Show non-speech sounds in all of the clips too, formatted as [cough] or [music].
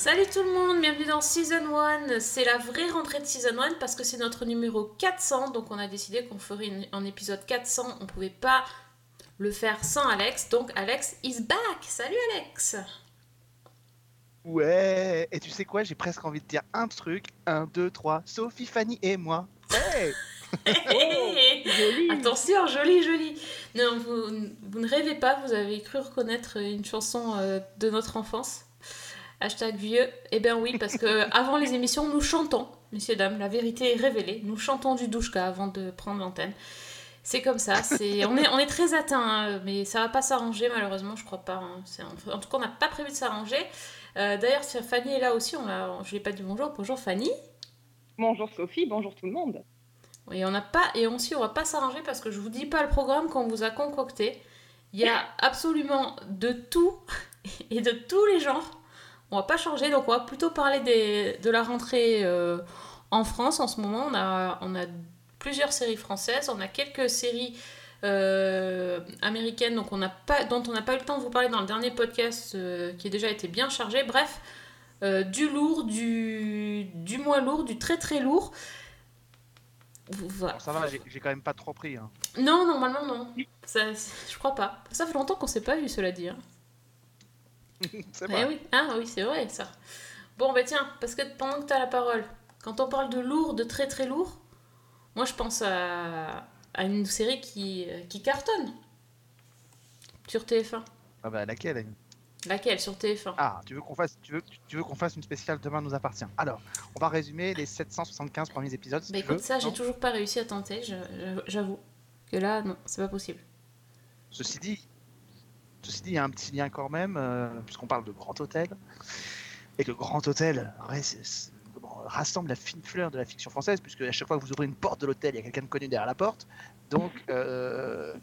Salut tout le monde, bienvenue dans Season 1. C'est la vraie rentrée de Season 1 parce que c'est notre numéro 400. Donc on a décidé qu'on ferait une- un épisode 400. On pouvait pas le faire sans Alex. Donc Alex is back. Salut Alex. Ouais, et tu sais quoi, j'ai presque envie de dire un truc. Un, deux, trois, Sophie, Fanny et moi. Hey [laughs] Attention, joli, joli. Non, vous, vous ne rêvez pas, vous avez cru reconnaître une chanson euh, de notre enfance. Hashtag vieux. Eh bien oui, parce que [laughs] avant les émissions, nous chantons, messieurs, dames, la vérité est révélée. Nous chantons du douchka avant de prendre l'antenne. C'est comme ça, c'est... On, est, on est très atteint, hein, mais ça va pas s'arranger malheureusement, je crois pas. hein. En tout cas, on n'a pas prévu de s'arranger. Euh, D'ailleurs, si Fanny est là aussi, on l'a... je lui ai pas dit bonjour. Bonjour Fanny. Bonjour Sophie, bonjour tout le monde. Et on n'a pas et aussi on va pas s'arranger parce que je vous dis pas le programme qu'on vous a concocté. Il y a [laughs] absolument de tout [laughs] et de tous les genres. On va pas changer donc on va plutôt parler des, de la rentrée euh, en France en ce moment. On a, on a plusieurs séries françaises, on a quelques séries euh, américaines donc on a pas, dont on n'a pas eu le temps de vous parler dans le dernier podcast euh, qui a déjà été bien chargé. Bref, du lourd, du, du moins lourd, du très très lourd. Voilà. Ça va, j'ai j'ai quand même pas trop pris. hein. Non, normalement non. Ça, je crois pas. Ça fait longtemps qu'on s'est pas vu, cela dit. hein. [laughs] C'est Eh vrai. oui, ah oui, c'est vrai ça. Bon, bah tiens, parce que pendant que tu as la parole, quand on parle de lourd, de très très lourd, moi je pense à, à une série qui, euh, qui cartonne sur TF1. Ah bah laquelle elle Laquelle? Sur TF1 Ah, tu veux qu'on fasse, tu veux, tu veux qu'on fasse une spéciale Demain nous appartient. Alors, on va résumer les 775 premiers épisodes. si Bah écoute, veux, ça j'ai toujours pas réussi à tenter, j'avoue. Que là, non, c'est pas possible. Ceci dit, ceci dit, il y a un petit lien quand même, euh, puisqu'on parle de Grand Hôtel, et que Grand Hôtel rassemble la fine fleur de la fiction française, puisque à chaque fois que vous ouvrez une porte de l'hôtel, il y a quelqu'un de connu derrière la porte. Donc, euh,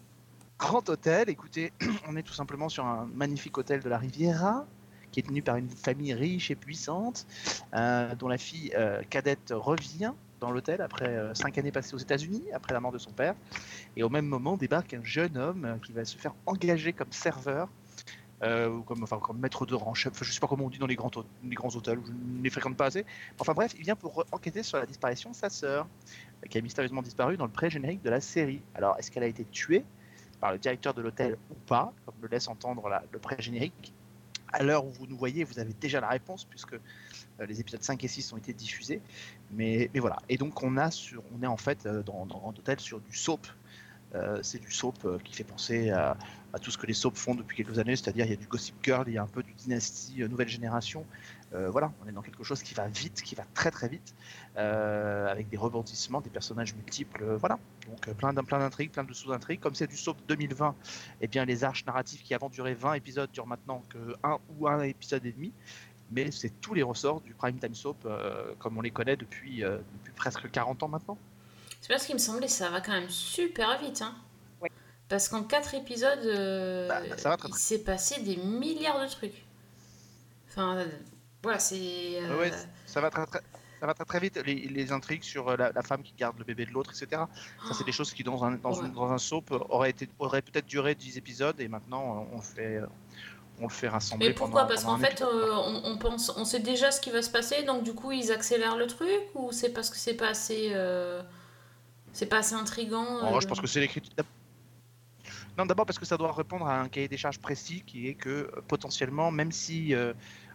Grand Hôtel, écoutez, [clears throat] on est tout simplement sur un magnifique hôtel de la Riviera, qui est tenu par une famille riche et puissante, euh, dont la fille cadette revient dans l'hôtel après euh, cinq années passées aux États-Unis, après la mort de son père. Et au même moment débarque un jeune homme euh, qui va se faire engager comme serveur, euh, ou comme, enfin, comme maître de rang, je sais pas comment on dit dans les grands, les grands hôtels, je ne les fréquente pas assez. Enfin bref, il vient pour enquêter sur la disparition de sa sœur, qui a mystérieusement disparu dans le pré-générique de la série. Alors, est-ce qu'elle a été tuée par le directeur de l'hôtel ou pas, comme le laisse entendre la- le pré-générique? À l'heure où vous nous voyez, vous avez déjà la réponse, puisque les épisodes 5 et 6 ont été diffusés. Mais, mais voilà. Et donc, on, a sur, on est en fait euh, dans, dans Grand sur du soap. Euh, c'est du soap euh, qui fait penser à, tout ce que les soaps font depuis quelques années, c'est-à-dire il y a du Gossip Girl, il y a un peu du Dynasty, euh, nouvelle génération. Euh, voilà, on est dans quelque chose qui va vite, qui va très très vite, euh, avec des rebondissements, des personnages multiples, euh, voilà. Donc euh, plein d'intrigues, plein de sous-intrigues. Comme c'est du soap 2020, eh bien les arches narratives qui avant duraient 20 épisodes durent maintenant que un ou un épisode et demi. Mais c'est tous les ressorts du prime time soap euh, comme on les connaît depuis, euh, depuis presque 40 ans maintenant. C'est parce qu'il me semblait, ça va quand même super vite. Hein. Ouais. Parce qu'en 4 épisodes, euh, Bah, ça va très il s'est passé des milliards de trucs. Enfin, euh, voilà, c'est. euh, Ouais, ça va très très, ça va très, très vite. Les, les intrigues sur la, la femme qui garde le bébé de l'autre, etc. Ça, c'est des choses qui, dans un, dans Ouais. une- dans un soap, auraient, été, auraient peut-être duré 10 épisodes et maintenant, on fait, on le fait rassembler. Mais pourquoi pendant- Parce qu'en fait, euh, on, on pense, on sait déjà ce qui va se passer, donc du coup, ils accélèrent le truc ou c'est parce que c'est pas assez, euh, c'est pas assez intrigant Oh, euh, je pense que c'est l'écriture. Non, d'abord parce que ça doit répondre à un cahier des charges précis qui est que euh, potentiellement, même si euh,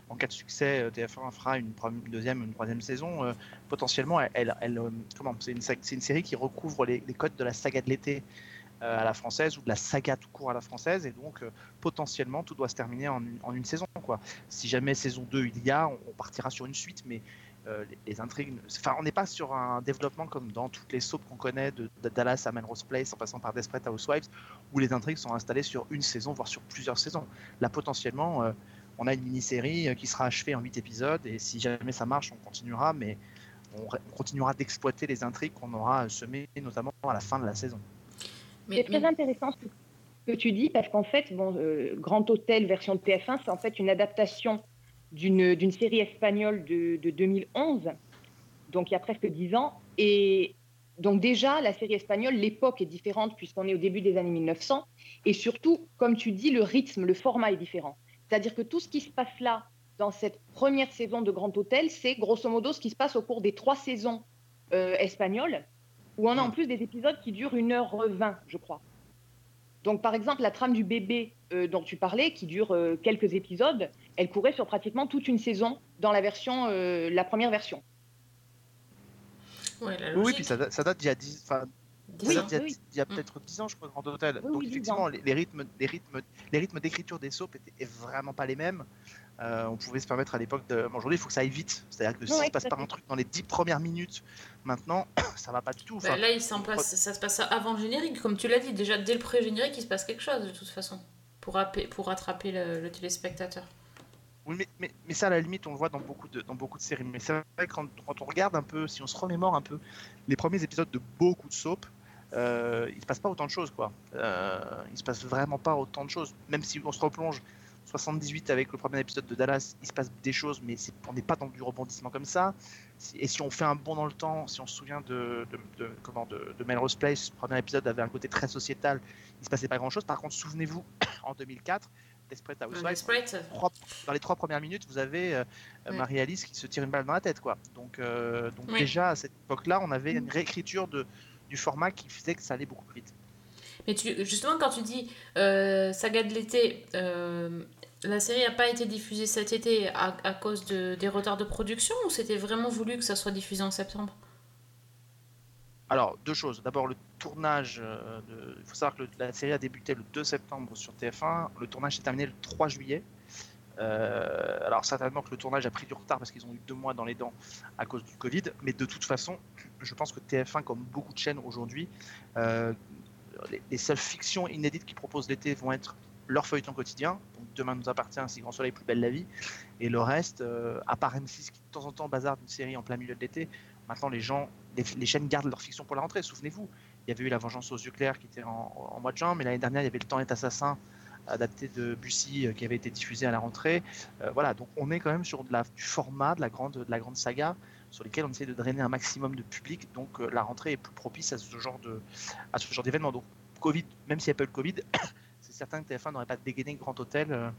en cas de succès, euh, TF1 fera une, une deuxième ou une troisième saison, euh, potentiellement, elle, elle, elle, euh, comment C'est une, série qui recouvre les, les codes de la saga de l'été euh, à la française ou de la saga tout court à la française, et donc euh, potentiellement tout doit se terminer en, une- saison. Quoi. Si jamais saison 2 il y a, on, partira sur une suite, mais euh, les, intrigues. Enfin, on n'est pas sur un développement comme dans toutes les soaps qu'on connaît, de, Dallas à Melrose Place, en passant par Desperate Housewives, où les intrigues sont installées sur une saison, voire sur plusieurs saisons. Là, potentiellement, euh, on a une mini-série euh, qui sera achevée en 8 épisodes, et si jamais ça marche, on continuera, mais on continuera d'exploiter les intrigues qu'on aura semées, notamment à la fin de la saison. C'est très mais- intéressant ce que tu dis, parce qu'en fait, bon, euh, Grand Hôtel version TF1, c'est en fait une adaptation d'une d'une série espagnole de, de 2011, donc il y a presque 10 ans. Et donc déjà, la série espagnole, l'époque est différente puisqu'on est au début des années 1900. Et surtout, comme tu dis, le rythme, le format est différent. C'est-à-dire que tout ce qui se passe là, dans cette première saison de Grand Hôtel, c'est grosso modo ce qui se passe au cours des trois saisons euh, espagnoles, où on a en plus des épisodes qui durent 1h20, je crois. Donc, par exemple, la trame du bébé euh, dont tu parlais, qui dure euh, quelques épisodes, elle courait sur pratiquement toute une saison dans la version, euh, la première version. ouais, la Oui, puis ça, date- ça date d'il y a 10, enfin, Dix ça ans. date d'il y a, oui. il y a Mm. peut-être 10 ans, je crois, Grand Hôtel. Oui, Donc oui, 10 effectivement, les, les rythmes, les rythmes, les rythmes d'écriture des soaps étaient vraiment pas les mêmes. Euh, on pouvait se permettre à l'époque de. bon, Aujourd'hui, il faut que ça aille vite. C'est-à-dire que si Ouais, se passe fait. un truc dans les 10 premières minutes, maintenant, [coughs] ça va pas du tout. Bah, Enfin, là, il s'en passe, ça se passe avant le générique, comme tu l'as dit. Déjà, dès le pré-générique, il se passe quelque chose, de toute façon, pour, pour rattraper le, le téléspectateur. Oui, mais, mais, mais ça, à la limite, on le voit dans beaucoup de, dans beaucoup de séries. Mais c'est vrai que quand, quand on regarde un peu, si on se remémore un peu les premiers épisodes de beaucoup de soap, euh, il se passe pas autant de choses, quoi. Euh, il se passe vraiment pas autant de choses. Même si on se replonge 78 avec le premier épisode de Dallas, il se passe des choses, mais on n'est pas dans du rebondissement comme ça. Et si on fait un bond dans le temps, si on se souvient de, de, de- comment, de, de Melrose Place, le premier épisode avait un côté très sociétal, il se passait pas grand-chose. Par contre, souvenez-vous, [coughs] en 2004, Desperate Housewives, dans les trois premières minutes, vous avez euh, Ouais. Marie-Alice qui se tire une balle dans la tête. Quoi. Donc, euh, donc Oui. déjà, à cette époque-là, on avait une réécriture de, du format qui faisait que ça allait beaucoup plus vite. Mais tu, justement, quand tu dis euh, saga de l'été, euh, la série n'a pas été diffusée cet été à, cause de, des retards de production ou c'était vraiment voulu que ça soit diffusé en septembre? Alors, deux choses. D'abord, le tournage. euh, de- Il faut savoir que la série a débuté le 2 septembre sur TF1. Le tournage s'est terminé le 3 juillet. Euh, alors, certainement que le tournage a pris du retard parce qu'ils ont eu deux mois dans les dents à cause du Covid. Mais de toute façon, je pense que TF1, comme beaucoup de chaînes aujourd'hui, euh, les, les seules fictions inédites qu'ils proposent l'été vont être leur feuilleton quotidien. Demain nous appartient, Si Grand Soleil, Plus belle la vie. Et le reste, euh, à part M6 qui de temps en temps bazarde une série en plein milieu de l'été, maintenant les gens, les, chaînes gardent leur fiction pour la rentrée. Souvenez-vous, il y avait eu La Vengeance aux yeux clairs qui était en, mois de juin, mais l'année dernière il y avait Le temps est assassin adapté de Bussy euh, qui avait été diffusé à la rentrée. Euh, voilà, donc on est quand même sur du format de la grande, de la grande saga sur lesquels on essaie de drainer un maximum de public. Donc euh, la rentrée est plus propice à ce genre de, à ce genre d'événement. Donc Covid, même s'il n'y a pas eu le Covid, certain que TF1 n'aurait pas dégainé Grand Hôtel euh,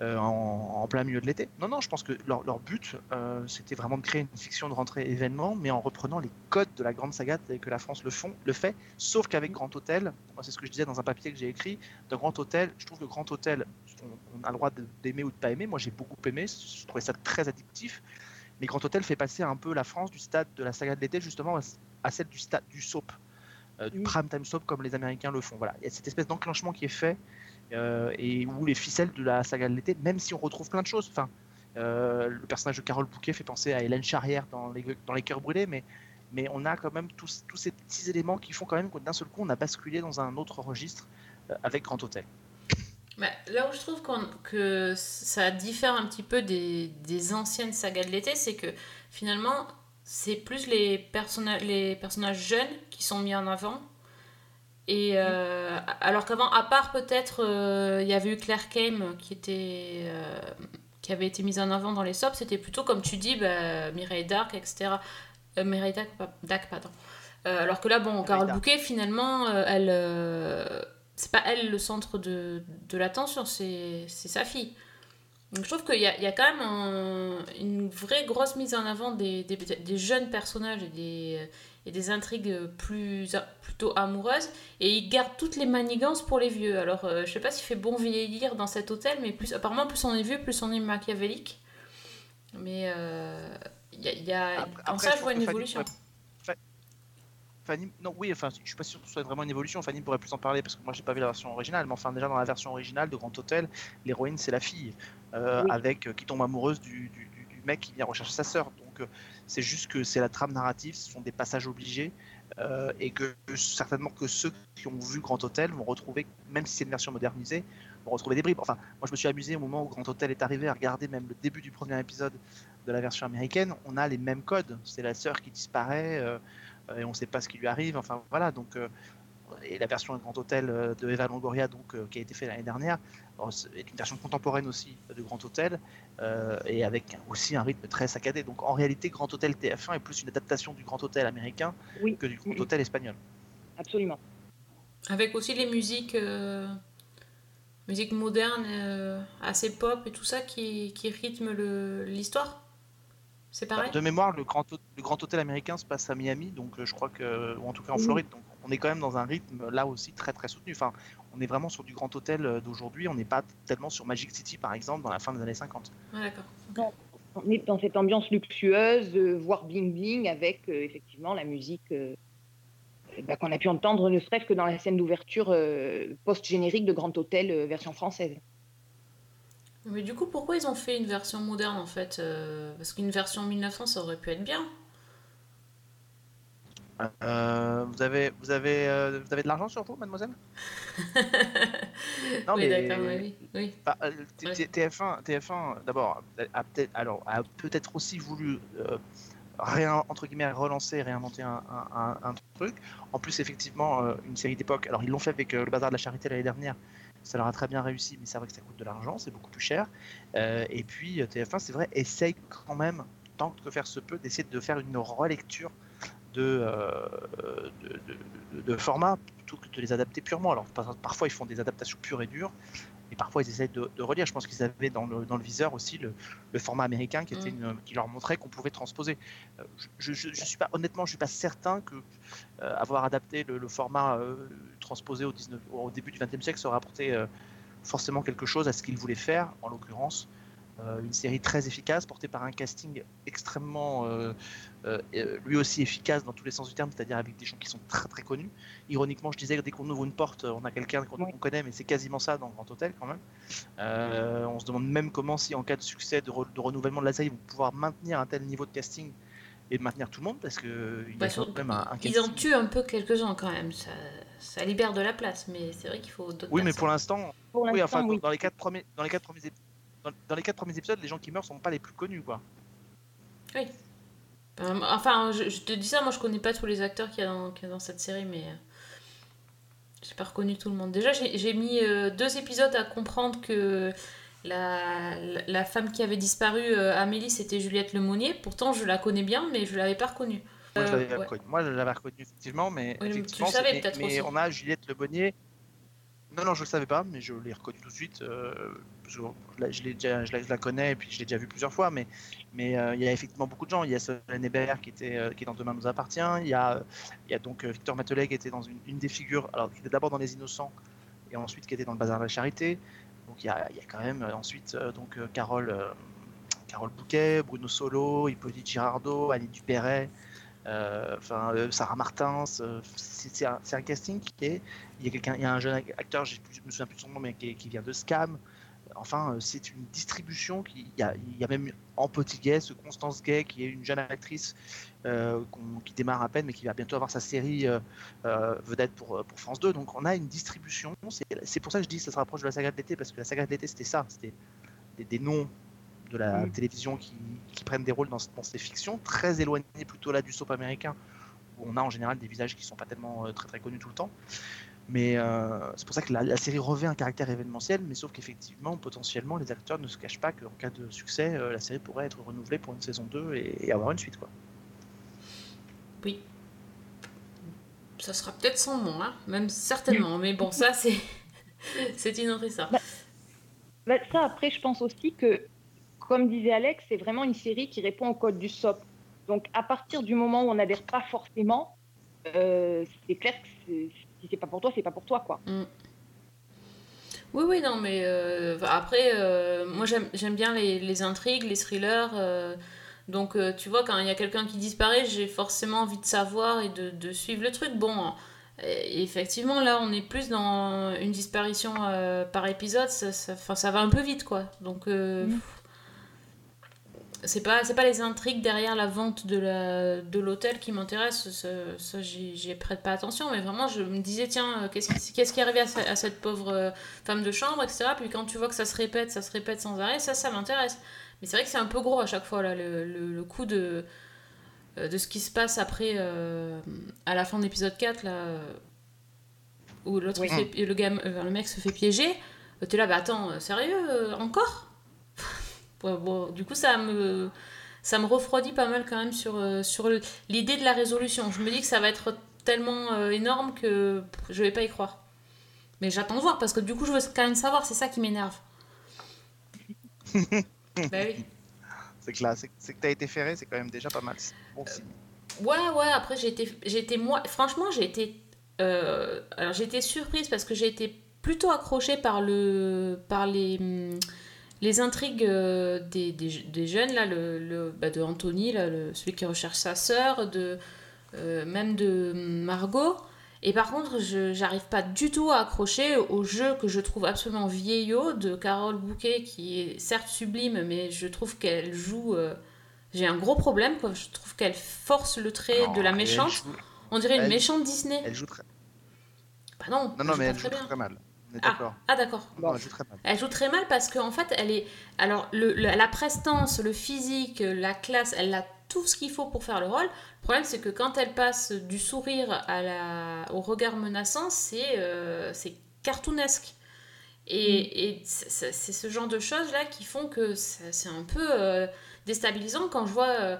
euh, en, plein milieu de l'été. Non, non, je pense que leur, but, euh, c'était vraiment de créer une fiction de rentrée événement, mais en reprenant les codes de la grande saga tels que la France le, fait, sauf qu'avec Grand Hôtel, c'est ce que je disais dans un papier que j'ai écrit, de Grand Hôtel, je trouve que Grand Hôtel, on, a le droit d'aimer ou de pas aimer, moi j'ai beaucoup aimé, je trouvais ça très addictif, mais Grand Hôtel fait passer un peu la France du stade de la saga de l'été justement à celle du stade du soap, euh, du Oui. prime time soap comme les Américains le font. Voilà, il y a cette espèce d'enclenchement qui est fait euh, et où les ficelles de la saga de l'été, même si on retrouve plein de choses. Enfin, euh, le personnage de Carole Bouquet fait penser à Hélène Charrière dans les, dans les cœurs brûlés, mais, mais on a quand même tous, tous ces petits éléments qui font quand même que d'un seul coup on a basculé dans un autre registre euh, avec Grand Hôtel. Bah, là où je trouve que ça diffère un petit peu des, des anciennes sagas de l'été, c'est que finalement, c'est plus les, personna- les personnages jeunes qui sont mis en avant. Et euh, alors qu'avant, à part peut-être, euh, il y avait eu Claire Kame qui, était, euh, qui avait été mise en avant dans les sops, c'était plutôt comme tu dis, bah, Mireille Dark, etc. Mireille Dark, pas- Dark, pardon. Alors que là, bon, Carole. Bouquet, finalement, elle. c'est pas elle le centre de, de l'attention, c'est c'est sa fille. Donc je trouve qu'il y a, il y a quand même un- une vraie grosse mise en avant des, des, des jeunes personnages et des, et des intrigues plus, plutôt amoureuses. Et ils gardent toutes les manigances pour les vieux. Alors euh, je sais pas s'il fait bon vieillir dans cet hôtel, mais plus, apparemment plus on est vieux, plus on est machiavélique. Mais euh, il y a, il y a- Après- en après, ça je vois une que Fanny évolution. Fanny, non, oui, enfin, je suis pas sûr que ce soit vraiment une évolution. Fanny pourrait plus en parler parce que moi j'ai pas vu la version originale, mais enfin déjà dans la version originale de Grand Hôtel, l'héroïne c'est la fille euh, Oui. avec euh, qui tombe amoureuse du, du- du- du mec qui vient rechercher sa sœur. Donc euh, c'est juste que c'est la trame narrative, ce sont des passages obligés euh, et que certainement que ceux qui ont vu Grand Hôtel vont retrouver, même si c'est une version modernisée, vont retrouver des bribes. Enfin, moi je me suis amusé au moment où Grand Hôtel est arrivé à regarder même le début du premier épisode de la version américaine, on a les mêmes codes. C'est la sœur qui disparaît euh, et on ne sait pas ce qui lui arrive. Enfin voilà, donc et la version Grand Hôtel de Eva Longoria, donc euh, qui a été faite l'année dernière, une version contemporaine aussi de Grand Hôtel euh, et avec aussi un rythme très saccadé. Donc en réalité, Grand Hôtel TF1 est plus une adaptation du Grand Hôtel américain Oui, que du Grand Mhm. Hôtel espagnol. absolument. Avec aussi les musiques, euh, musiques modernes, euh, assez pop et tout ça qui, qui rythment le- l'histoire. C'est pareil? De mémoire, le Grand, le Grand Hôtel américain se passe à Miami, donc je crois que, ou en tout cas en Oui. Floride, donc on est quand même dans un rythme là aussi très très soutenu. Enfin, on est vraiment sur du Grand Hôtel euh, d'aujourd'hui, on n'est pas tellement sur Magic City par exemple dans la fin des années 50. Ah, D'accord. On est dans cette ambiance luxueuse, euh, voire bling bling, avec euh, effectivement la musique euh, bah, qu'on a pu entendre, ne serait-ce que dans la scène d'ouverture euh, post-générique de Grand Hôtel euh, version française. Mais du coup, pourquoi ils ont fait une version moderne en fait euh, Parce qu'une version 1900, ça aurait pu être bien. Euh, vous avez, vous avez, euh, vous avez de l'argent sur vous, mademoiselle? [laughs] Non, oui, mais- d'accord, oui, oui. oui. Bah, euh, T- Ouais. T- TF1, TF1 d'abord a peut-être alors a peut-être aussi voulu euh, rien entre guillemets relancer, réinventer un, un- un- un truc. En plus effectivement une série d'époque. Alors ils l'ont fait avec le bazar de la charité l'année dernière. Ça leur a très bien réussi, mais c'est vrai que ça coûte de l'argent, c'est beaucoup plus cher. Et puis euh, TF1, c'est vrai, essaye quand même, tant que faire se peut, d'essayer de faire une relecture de, euh, de, de, de formats plutôt que de les adapter purement. Alors par- parfois ils font des adaptations pures et dures, et parfois ils essayent de, de relire. Je pense qu'ils avaient dans le, dans le viseur aussi le, le format américain qui, était Mm. une- qui leur montrait qu'on pouvait transposer. Euh, Je, je, je suis pas honnêtement, je suis pas certain que euh, avoir adapté le, le format euh, transposé au, 19, au début du XXe siècle ça aurait apporté forcément quelque chose à ce qu'ils voulaient faire. En l'occurrence, une série très efficace portée par un casting extrêmement euh, euh, euh, lui aussi efficace dans tous les sens du terme, c'est-à-dire avec des gens qui sont très très connus. Ironiquement, je disais que dès qu'on ouvre une porte, on a quelqu'un qu'on Oui. connaît, mais c'est quasiment ça dans Grand Hôtel quand même. Euh, on se demande même comment, si en cas de succès de, re- de renouvellement de la série, ils vont pouvoir maintenir un tel niveau de casting et maintenir tout le monde parce que il y Bah, a surtout- quand même un, un Ils en tuent un peu quelques-uns quand même. Ça, ça libère de la place, mais c'est vrai qu'il faut d'autres Oui, mais pour l'instant, oui, enfin, oui. dans les quatre premiers, dans les quatre premiers, ép- dans, dans les quatre premiers épisodes, les gens qui meurent sont pas les plus connus, quoi. Euh, enfin, je, je te dis ça, moi je connais pas tous les acteurs qu'il y a dans, qu'il y a dans cette série, mais euh, j'ai pas reconnu tout le monde. Déjà, j'ai mis euh, deux épisodes à comprendre que la, la, la femme qui avait disparu, Amélie, c'était Juliette Lemonnier. Pourtant, je la connais bien, mais je l'avais pas reconnue. Moi, je l'avais ouais. reconnu. Moi, je l'avais reconnu effectivement, mais Oui, mais tu effectivement, mais, aussi. on a Juliette Le Bonnier. Non, non, je le savais pas, mais je l'ai reconnu tout de suite. euh, je, la, connais et puis je l'ai déjà vu plusieurs fois, mais euh, il y a effectivement beaucoup de gens. Il y a Solène Hébert qui était euh, qui est dans Demain nous appartient. Il y a donc Victor Matelet qui était dans une, des figures, alors qui était d'abord dans Les Innocents et ensuite qui était dans le Bazar de la Charité. Donc il y a, quand même ensuite donc Carole Carole Bouquet, Bruno Solo, Hippolyte Girardot, Annie Dupéret Sarah Martins, c'est un casting qui est, il y a quelqu'un, il y a un jeune acteur, je me souviens plus de son nom, mais qui, vient de Scam. Enfin, euh, c'est une distribution qui, il y a, il y a même en petit Gay, ce Constance Gay, qui est une jeune actrice euh, qui démarre à peine, mais qui va bientôt avoir sa série euh, euh, vedette pour, pour France 2. Donc on a une distribution. C'est pour ça que je dis que ça se rapproche de la saga de l'été, parce que la saga de l'été c'était ça, c'était des, des noms de la Mm. télévision qui, qui prennent des rôles dans, dans ces fictions, très éloignés plutôt là du soap américain, où on a en général des visages qui sont pas tellement euh, très très connus tout le temps. Mais euh, c'est pour ça que la, la série revêt un caractère événementiel, mais sauf qu'effectivement, potentiellement, les acteurs ne se cachent pas qu'en cas de succès, euh, la série pourrait être renouvelée pour une saison 2 et, et avoir une suite. Quoi. Oui. Ça sera peut-être sans nom, hein même certainement. Mais bon, ça, c'est [laughs] c'est une autre histoire. Bah, ça, après, je pense aussi que, comme disait Alex, c'est vraiment une série qui répond au code du SOP. Donc, à partir du moment où on n'adhère pas forcément, euh, c'est clair que c'est- si c'est pas pour toi, c'est pas pour toi, quoi. Oui, oui, non, mais euh, après, euh, moi j'aime j'aime bien les, les intrigues, les thrillers. euh, donc, euh, tu vois, quand il y a quelqu'un qui disparaît, j'ai forcément envie de savoir et de, de suivre le truc. Bon, effectivement, là, on est plus dans une disparition euh, par épisode. Ça, ça, enfin, ça va un peu vite, quoi. Donc, euh, Mhm. C'est pas, c'est pas les intrigues derrière la vente de la de l'hôtel qui m'intéressent. Ça, ça, j'y prête pas attention. Mais vraiment, je me disais, tiens, euh, qu'est-ce qui, qu'est-ce qui est arrivé à, ce- à cette pauvre. euh, femme de chambre, etc. Puis quand tu vois que ça se répète, ça se répète sans arrêt, ça, ça m'intéresse. Mais c'est vrai que c'est un peu gros à chaque fois, là, le, le- le coup de, euh, de ce qui se passe après, euh, à la fin de l'épisode 4, là, où l'autre, Oui. le, euh, le mec se fait piéger. Euh, T'es là, bah attends, sérieux, encore? Ouais, bon, Du coup, ça me, ça me refroidit pas mal quand même sur, euh, sur l'idée de la résolution. Je me dis que ça va être tellement euh, énorme que je vais pas y croire. Mais j'attends de voir parce que du coup, je veux quand même savoir, c'est ça qui m'énerve. [laughs] bah oui. C'est que là, c'est que t'as été ferré, c'est quand même déjà pas mal. Bon signe. Ouais, ouais, après j'ai été, moi, franchement j'ai été, euh, alors j'ai été surprise parce que j'ai été plutôt accrochée par le, par les, hum, les intrigues euh, des, des, des jeunes là, le, le- bah, de Anthony là, le- celui qui recherche sa sœur, de, euh, même de Margot. Et par contre, je j'arrive pas du tout à accrocher au jeu que je trouve absolument vieillot de Carole Bouquet, qui est certes sublime, mais je trouve qu'elle joue. euh, j'ai un gros problème, quoi. Je trouve qu'elle force le trait Non, de la méchante. joue- On dirait une elle- méchante Disney. Elle joue très. Bah non, Non, mais elle joue très bien. très mal. Ah. d'accord. Ah d'accord. Non, elle joue très mal. Elle joue très mal parce qu'en fait, elle est. Alors, le, le- la prestance, le physique, la classe, elle a tout ce qu'il faut pour faire le rôle. Le problème, c'est que quand elle passe du sourire à la, au regard menaçant, c'est euh, cartoonesque. Et, et c'est ce genre de choses-là qui font que c'est c'est un peu euh, déstabilisant quand je vois. euh,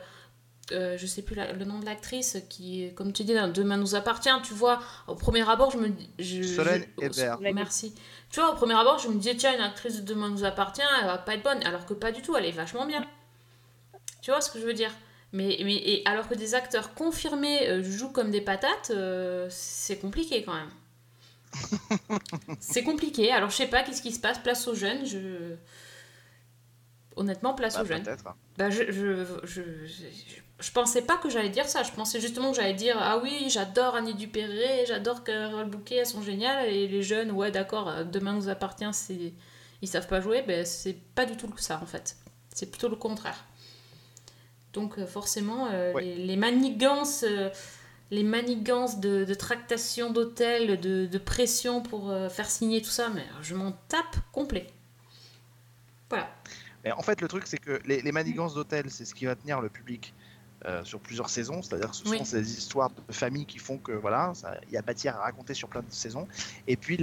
euh, je sais plus la- le nom de l'actrice qui, comme tu dis, Demain nous appartient. Tu vois, au premier abord, je me dis. je- Solène je- Hébert. Merci. Tu vois, au premier abord, je me disais, tiens, une actrice de Demain nous appartient, elle va pas être bonne. Alors que pas du tout, elle est vachement bien. Tu vois ce que je veux dire? Mais, mais et alors que des acteurs confirmés euh, jouent comme des patates, euh, c'est compliqué quand même. [laughs] c'est compliqué. Alors je sais pas qu'est-ce qui se passe? Place aux jeunes. Je... Honnêtement, place Bah, aux jeunes. Peut-être. Bah, je, je, je, je, pensais pas que j'allais dire ça. Je pensais justement que j'allais dire Ah oui, j'adore Annie Dupéré, j'adore Carole Bouquet, elles sont géniales. Et les jeunes, ouais, d'accord, euh, demain nous appartient, c'est... ils savent pas jouer. Ben, c'est pas du tout ça en fait. C'est plutôt le contraire. Donc, euh, forcément, euh, Ouais. les, les manigances. euh, les manigances de, de tractation d'hôtel, de, de pression pour euh, faire signer tout ça, mais je m'en tape complet. Voilà. En fait, le truc, c'est que les, les manigances d'hôtel, c'est ce qui va tenir le public euh, sur plusieurs saisons. C'est-à-dire que ce Oui. sont ces histoires de famille qui font que voilà, il y a matière à raconter sur plein de saisons. Et puis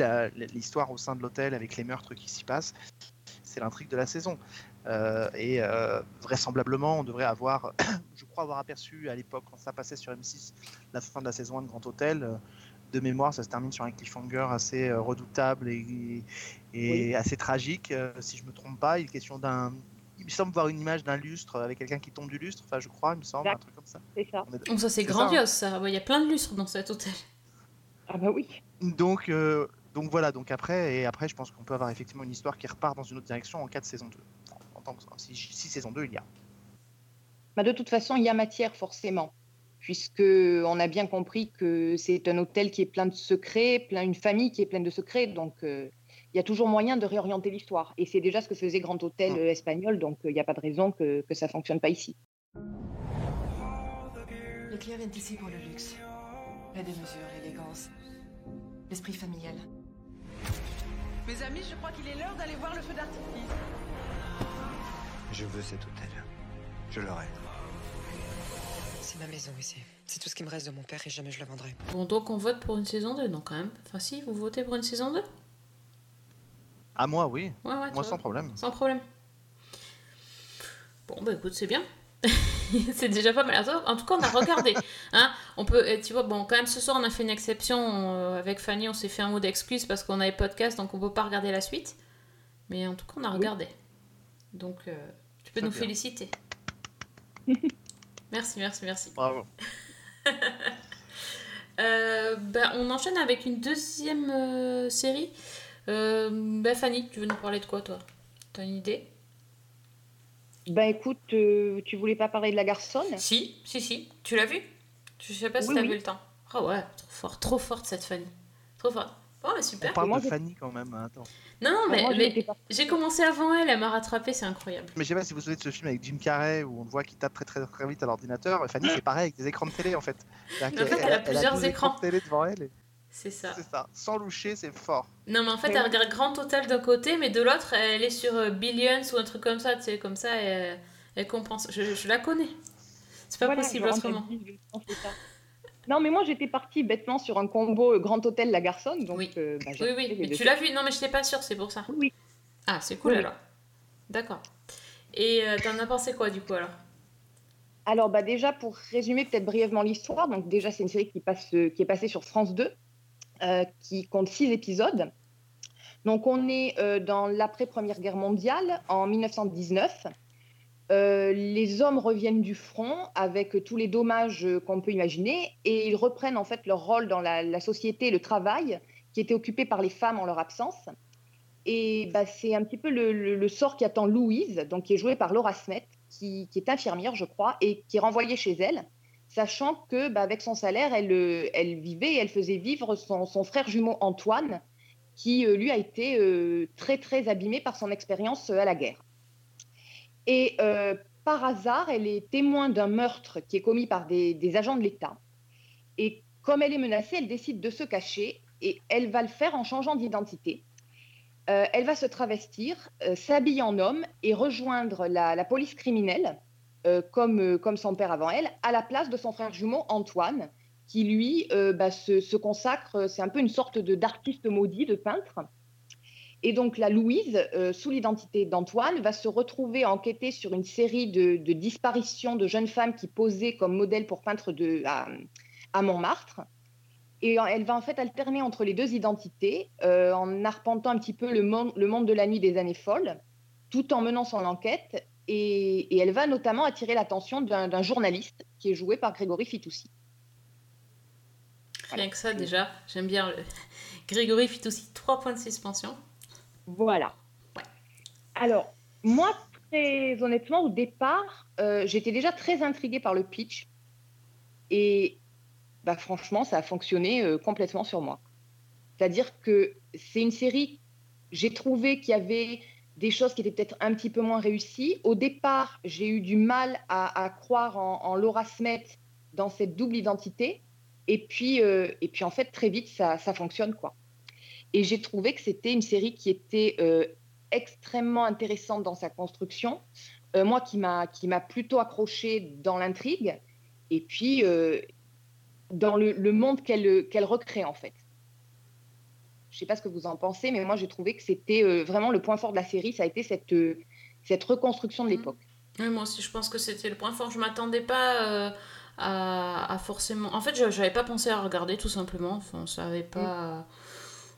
l'histoire au sein de l'hôtel avec les meurtres qui s'y passent, c'est l'intrigue de la saison. Euh, et euh, vraisemblablement, on devrait avoir, [coughs] je crois avoir aperçu à l'époque quand ça passait sur M6 la fin de la saison 1 de Grand Hôtel. de mémoire, ça se termine sur un cliffhanger assez redoutable et, et assez tragique. euh, si je me trompe pas, il est question d'un. Il me semble voir une image d'un lustre avec quelqu'un qui tombe du lustre. Enfin, je crois, il me semble, un truc comme ça. C'est ça. Est- Donc ça c'est ça, grandiose ça. Ouais, Il y a plein de lustres dans cet hôtel. Ah bah oui. Donc, euh, donc voilà. Donc après, et après, je pense qu'on peut avoir effectivement une histoire qui repart dans une autre direction en cas de saison 2. En tant que si, si saison 2 il y a. Bah, de toute façon, il y a matière forcément, puisque on a bien compris que c'est un hôtel qui est plein de secrets, plein une famille qui est pleine de secrets, donc euh, il y a toujours moyen de réorienter l'histoire. Et c'est déjà ce que faisait Grand Hôtel Mm. euh, espagnol, donc euh, il n'y a pas de raison que, que ça fonctionne pas ici. Les clients viennent ici pour le luxe. La démesure, l'élégance. L'esprit familial. Mes amis, je crois qu'il est l'heure d'aller voir le feu d'artifice. Je veux cet hôtel. Je l'aurai. C'est ma maison ici. C'est tout ce qui me reste de mon père et jamais je le vendrai. Bon donc on vote pour une saison 2 non quand même. Enfin si, vous votez pour une saison 2 À moi, oui. Ouais ouais. tu Moi, vois. sans problème. Sans problème. Bon bah écoute c'est bien. [laughs] c'est déjà pas mal. En tout cas on a regardé. [laughs] hein on peut, et tu vois bon quand même ce soir on a fait une exception euh, avec Fanny. On s'est fait un mot d'excuse parce qu'on avait podcast donc on peut pas regarder la suite. Mais en tout cas on a Oui. regardé. Donc euh, tu peux nous bien. féliciter. [laughs] merci merci merci. Bravo. Euh, ben, on enchaîne avec une deuxième euh, série. Euh, ben, Fanny, tu veux nous parler de quoi, toi? T'as une idée? Ben écoute, euh, tu voulais pas parler de la garçonne? Si, si, si. Tu l'as vu Je sais pas si Oui, t'as oui. vu le temps. Ah ouais, trop forte, trop forte cette Fanny. Trop forte. Oh, mais On super. parle Moi, de Fanny quand même. hein, Attends. Non, non, Ah, mais, j'ai commencé avant elle, elle m'a rattrapé, c'est incroyable. Mais je sais pas si vous vous souvenez de ce film avec Jim Carrey où on le voit qui tape très très très vite à l'ordinateur. Fanny, [gasps] c'est pareil avec des écrans de télé en fait. En elle a elle plusieurs 12 écrans. de télé devant elle. et- C'est ça. C'est ça. Sans loucher, c'est fort. Non, mais en fait, Mais elle regarde Grand Hôtel d'un côté, mais de l'autre, elle est sur euh, Billions ou un truc comme ça, tu sais, comme ça, elle, elle compense. Je, je la connais. C'est pas Voilà, possible autrement. à 10, je pense que c'est ça. Non, mais moi j'étais partie bêtement sur un combo euh, Grand Hôtel La Garçonne. Donc, Oui. euh, bah, Oui, oui, mais tu l'as vu? Non, mais je n'étais pas sûre, c'est pour ça. Oui. Ah, c'est cool Oui, alors. D'accord. Et euh, t'en as pensé quoi du coup alors? Alors, bah, déjà, pour résumer peut-être brièvement l'histoire, donc déjà, c'est une série qui, passe, euh, qui est passée sur France 2, euh, qui compte six épisodes. Donc, on est euh, dans l'après-première guerre mondiale, en 1919. Euh, les hommes reviennent du front avec tous les dommages euh, qu'on peut imaginer et ils reprennent en fait leur rôle dans la, société, le travail, qui était occupé par les femmes en leur absence. Et bah, c'est un petit peu le sort qui attend Louise, donc qui est jouée par Laura Smet, qui, qui est infirmière, je crois, et qui est renvoyée chez elle, sachant que bah, avec son salaire, elle, euh, elle vivait et elle faisait vivre son, frère jumeau Antoine, qui euh, lui a été euh, très très abîmé par son expérience à la guerre. Et par hasard, elle est témoin d'un meurtre qui est commis par des, agents de l'État. Et comme elle est menacée, elle décide de se cacher et elle va le faire en changeant d'identité. Elle va se travestir, s'habiller en homme et rejoindre la police criminelle, euh, comme, euh, comme son père avant elle, à la place de son frère jumeau Antoine, qui lui euh, bah, se, consacre, c'est un peu une sorte de d'artiste maudit, de peintre. Et donc la Louise, sous l'identité d'Antoine, va se retrouver à enquêter sur une série de, disparitions de jeunes femmes qui posaient comme modèle pour peintre de, à, Montmartre. Et elle va en fait alterner entre les deux identités en arpentant un petit peu le monde de la nuit des années folles, tout en menant son enquête. Et, et elle va notamment attirer l'attention d'un journaliste qui est joué par Grégory Fitoussi. Rien que ça déjà, j'aime bien le... [laughs] Grégory fit aussi 3 points de suspension. Voilà. Ouais. Alors, moi, très honnêtement, au départ, euh, j'étais déjà très intriguée par le pitch. Et bah, franchement, ça a fonctionné euh, complètement sur moi. C'est-à-dire que c'est une série, j'ai trouvé qu'il y avait des choses qui étaient peut-être un petit peu moins réussies. Au départ, j'ai eu du mal à, croire en, Laura Smet dans cette double identité. Et puis, euh, et puis en fait, très vite, ça, fonctionne, quoi. Et j'ai trouvé que c'était une série qui était euh, extrêmement intéressante dans sa construction. Euh, moi, qui m'a plutôt accroché dans l'intrigue. Et puis, dans le, le monde qu'elle qu'elle recrée, en fait. Je ne sais pas ce que vous en pensez, mais moi, j'ai trouvé que c'était euh, vraiment le point fort de la série. Ça a été cette, euh, cette reconstruction de l'époque. Oui, moi aussi, je pense que c'était le point fort. Je m'attendais pas euh, à, à forcément. En fait, je j'avais pas pensé à regarder tout simplement. Enfin, ça avait pas.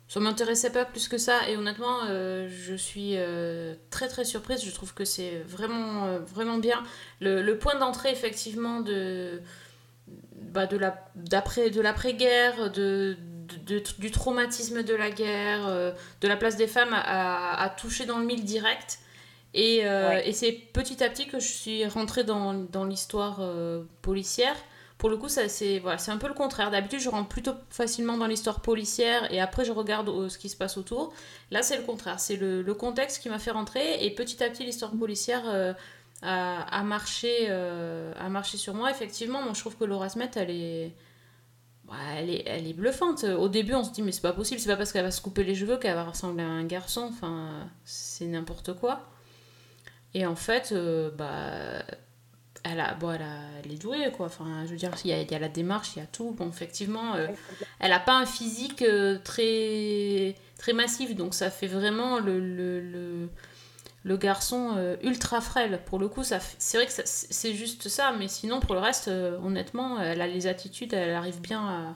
Ça m'intéressait pas plus que ça. Et honnêtement, euh, je suis euh, très très surprise. Je trouve que c'est vraiment, euh, vraiment bien. Le, le point d'entrée, effectivement, de. Bah, de la d'après de l'après-guerre de, de- du traumatisme de la guerre euh, de la place des femmes à, à toucher dans le mille direct et, euh, Ouais. et c'est petit à petit que je suis rentrée dans, dans l'histoire euh, policière. Pour le coup, ça, c'est voilà, c'est un peu le contraire. D'habitude, je rentre plutôt facilement dans l'histoire policière et après, je regarde ce qui se passe autour. Là, c'est le contraire. C'est le, le contexte qui m'a fait rentrer et petit à petit, l'histoire policière a, a marché, a marché sur moi. Effectivement, moi, je trouve que Laura Smet, elle est... Elle est, elle est bluffante. Au début, on se dit, mais c'est pas possible, c'est pas parce qu'elle va se couper les cheveux qu'elle va ressembler à un garçon. Enfin, c'est n'importe quoi. Et en fait, euh, bah, elle, a, bon, elle, a, est douée, quoi. Enfin, je veux dire, il y a, il y la démarche, il y a tout. Bon, effectivement, euh, elle a pas un physique euh, très, très massif, donc ça fait vraiment le, le, le garçon euh, ultra frêle. Pour le coup, ça c'est vrai que c'est juste ça, mais sinon, pour le reste, euh, honnêtement, elle a les attitudes, elle arrive bien à.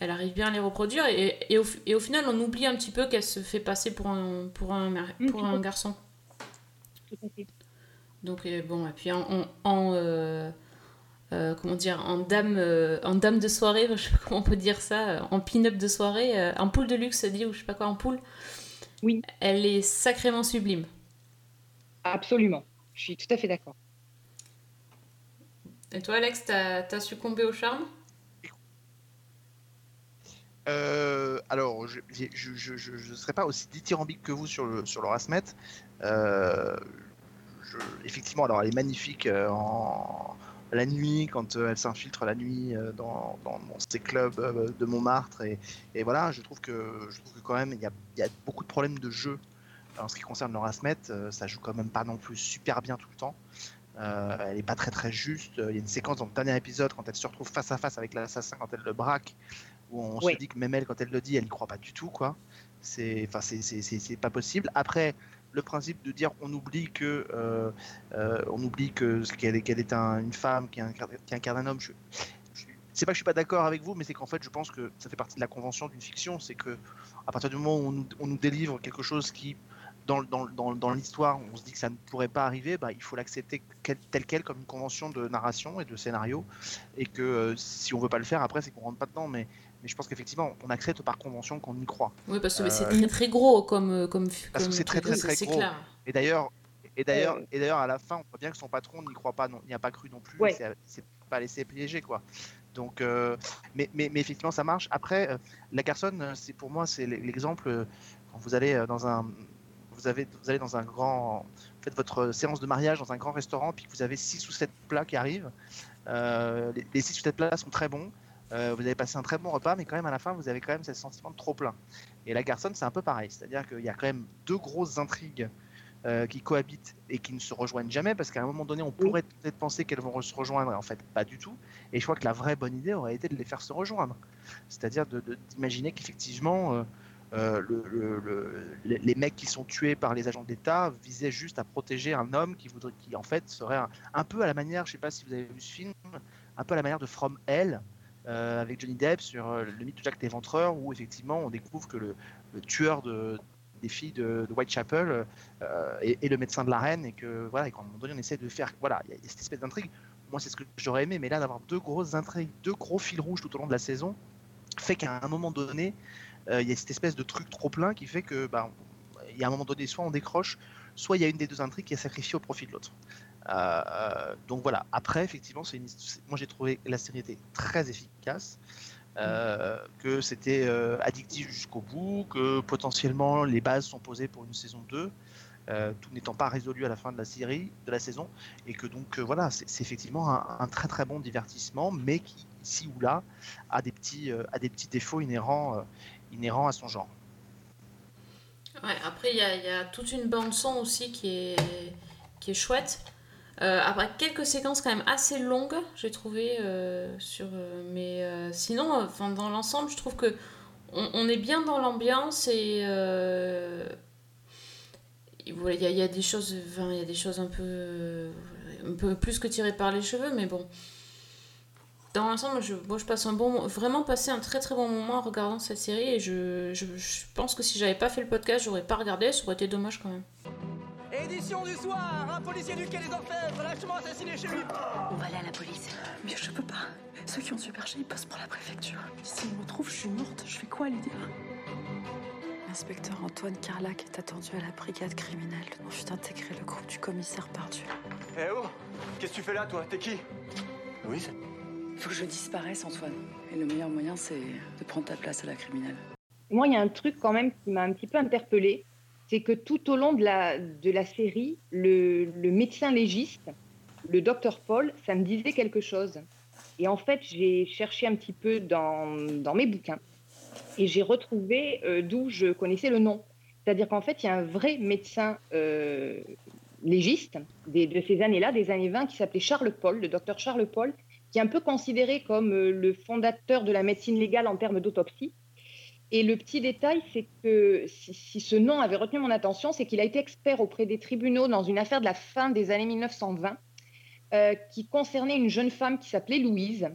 Elle arrive bien à les reproduire et, et, au, et au final on oublie un petit peu qu'elle se fait passer pour un, pour un, Mm, pour un garçon. Donc euh, bon, et puis en, en, en, comment dire, en dame, en dame de soirée, [laughs] je sais pas comment on peut dire ça, en pin-up de soirée, en poule de luxe, dit ou je sais pas quoi, en poule. Oui. Elle est sacrément sublime. Absolument. Je suis tout à fait d'accord. Et toi, Alex, t'as as succombé au charme? Euh, alors, je ne serai pas aussi dithyrambique que vous sur le, sur le Rasmet. Euh, je- effectivement, alors elle est magnifique euh, en, la nuit, quand euh, elle s'infiltre la nuit euh, dans, dans, dans ces clubs euh, de Montmartre. Et, et voilà, je trouve que, je trouve que quand même, il y a, il y a beaucoup de problèmes de jeu en ce qui concerne Laura Smet. ça joue quand même pas non plus super bien tout le temps. Euh, elle est pas très très juste. Il y a une séquence dans le dernier épisode quand elle se retrouve face à face avec l'assassin quand elle le braque, où on Oui. se dit que même elle, quand elle le dit, elle n'y croit pas du tout, quoi. C'est, enfin, c'est, c'est, c'est, c'est pas possible. Après, le principe de dire on oublie que, euh, euh, on oublie que qu'elle est, qu'elle est un- une femme qui incarne, qui incarne un homme. Je, je- c'est pas que je suis pas d'accord avec vous, mais c'est qu'en fait, je pense que ça fait partie de la convention d'une fiction. C'est que à partir du moment où on nous, délivre quelque chose qui dans, dans, dans, dans l'histoire, on se dit que ça ne pourrait pas arriver, bah, il faut l'accepter tel quel comme une convention de narration et de scénario, et que euh, si on veut pas le faire, après c'est qu'on rentre pas dedans, mais, mais je pense qu'effectivement on accepte par convention qu'on y croit. Oui, parce que c'est très très gros comme. comme Parce que c'est très, très, très c'est gros. clair. Et d'ailleurs, et d'ailleurs, Euh. et d'ailleurs à la fin, on voit bien que son patron n'y croit pas, n'y a pas cru non plus, Ouais. s'est pas laissé piéger quoi. Donc, euh, mais, mais, mais effectivement ça marche. Après, euh, la Carson, c'est pour moi c'est l'exemple quand vous allez dans un vous, avez, vous allez dans un grand. Vous faites votre séance de mariage dans un grand restaurant, puis que vous avez 6 ou 7 plats qui arrivent. Euh, les, les 6 ou 7 plats sont très bons. Euh, vous avez passé un très bon repas, mais quand même à la fin, vous avez quand même ce sentiment de trop plein. Et la Garçon, c'est un peu pareil. C'est-à-dire qu'il y a quand même deux grosses intrigues euh, qui cohabitent et qui ne se rejoignent jamais, parce qu'à un moment donné, on pourrait peut-être penser qu'elles vont se rejoindre, et en fait, pas du tout. Et je crois que la vraie bonne idée aurait été de les faire se rejoindre. C'est-à-dire d'imaginer qu'effectivement, euh, euh, le- le- le- les les mecs qui sont tués par les agents d'État visaient juste à protéger un homme qui voudrait, qui en fait serait un, un peu à la manière, je sais pas si vous avez vu ce film, un peu à la manière de From Hell euh, avec Johnny Depp sur euh, le mythe de Jack l'Éventreur, où effectivement on découvre que le, tueur de, des filles de, Whitechapel euh, est, le médecin de la reine et que voilà, et qu'à un moment donné on essaie de faire, voilà, il y a cette espèce d'intrigue. Moi c'est ce que j'aurais aimé, mais là d'avoir deux grosses intrigues, deux gros fils rouges tout au long de la saison, fait qu'à un moment donné, il y a cette espèce de truc trop plein qui fait que, bah, y a un moment donné, soit on décroche, soit il y a une des deux intrigues qui est sacrifiée au profit de l'autre. Euh, euh, donc voilà. Après, effectivement, c'est une... moi j'ai trouvé la série était très efficace, euh, que c'était euh, addictif jusqu'au bout, que potentiellement les bases sont posées pour une saison 2. euh, tout n'étant pas résolu à la fin de la série, de la saison, et que donc euh, voilà, c'est effectivement un, un très très bon divertissement, mais qui ici ou là a des petits, euh, a des petits défauts inhérents, euh, inhérents à son genre. Ouais, après, il y y a toute une bande-son aussi qui est, qui est chouette. Euh, après, quelques séquences quand même assez longues, j'ai trouvé. euh, sur, euh, mais sinon, dans l'ensemble, je trouve que on, est bien dans l'ambiance et. il y, a- des choses, il des choses un peu, un peu plus que tirées par les cheveux, mais bon. Dans l'ensemble, je, je passe un bon, vraiment passé un très très bon moment en regardant cette série et je, je, je pense que si j'avais pas fait le podcast, j'aurais pas regardé, ça aurait été dommage quand même. Édition du soir, un policier du quai des Orfèvres, lâchement assassiné chez lui. On va aller à la police. Mais je peux pas. Ceux qui ont superché, ils passent pour la préfecture. S'ils me retrouvent, je suis morte. Je fais quoi lui dire L'inspecteur Antoine Carlac est attendu à la brigade criminelle. On vient d'intégrer le groupe du commissaire Pardieu. Eh oh Qu'est-ce que tu fais là, toi? T'es qui? Louise Faut que je disparaisse, Antoine. Et le meilleur moyen, c'est de prendre ta place à la criminelle. Moi, il y a un truc quand même qui m'a un petit peu interpellée, c'est que tout au long de la, série, le, médecin légiste, le docteur Paul, ça me disait quelque chose. Et en fait, j'ai cherché un petit peu dans, mes bouquins et j'ai retrouvé euh, d'où je connaissais le nom. C'est-à-dire qu'en fait, il y a un vrai médecin euh, légiste de ces années-là, des années 20, qui s'appelait Charles Paul, le docteur Charles Paul, qui est un peu considéré comme euh, le fondateur de la médecine légale en termes d'autopsie. Et le petit détail, c'est que si, si ce nom avait retenu mon attention, c'est qu'il a été expert auprès des tribunaux dans une affaire de la fin des années 1920 euh, qui concernait une jeune femme qui s'appelait Louise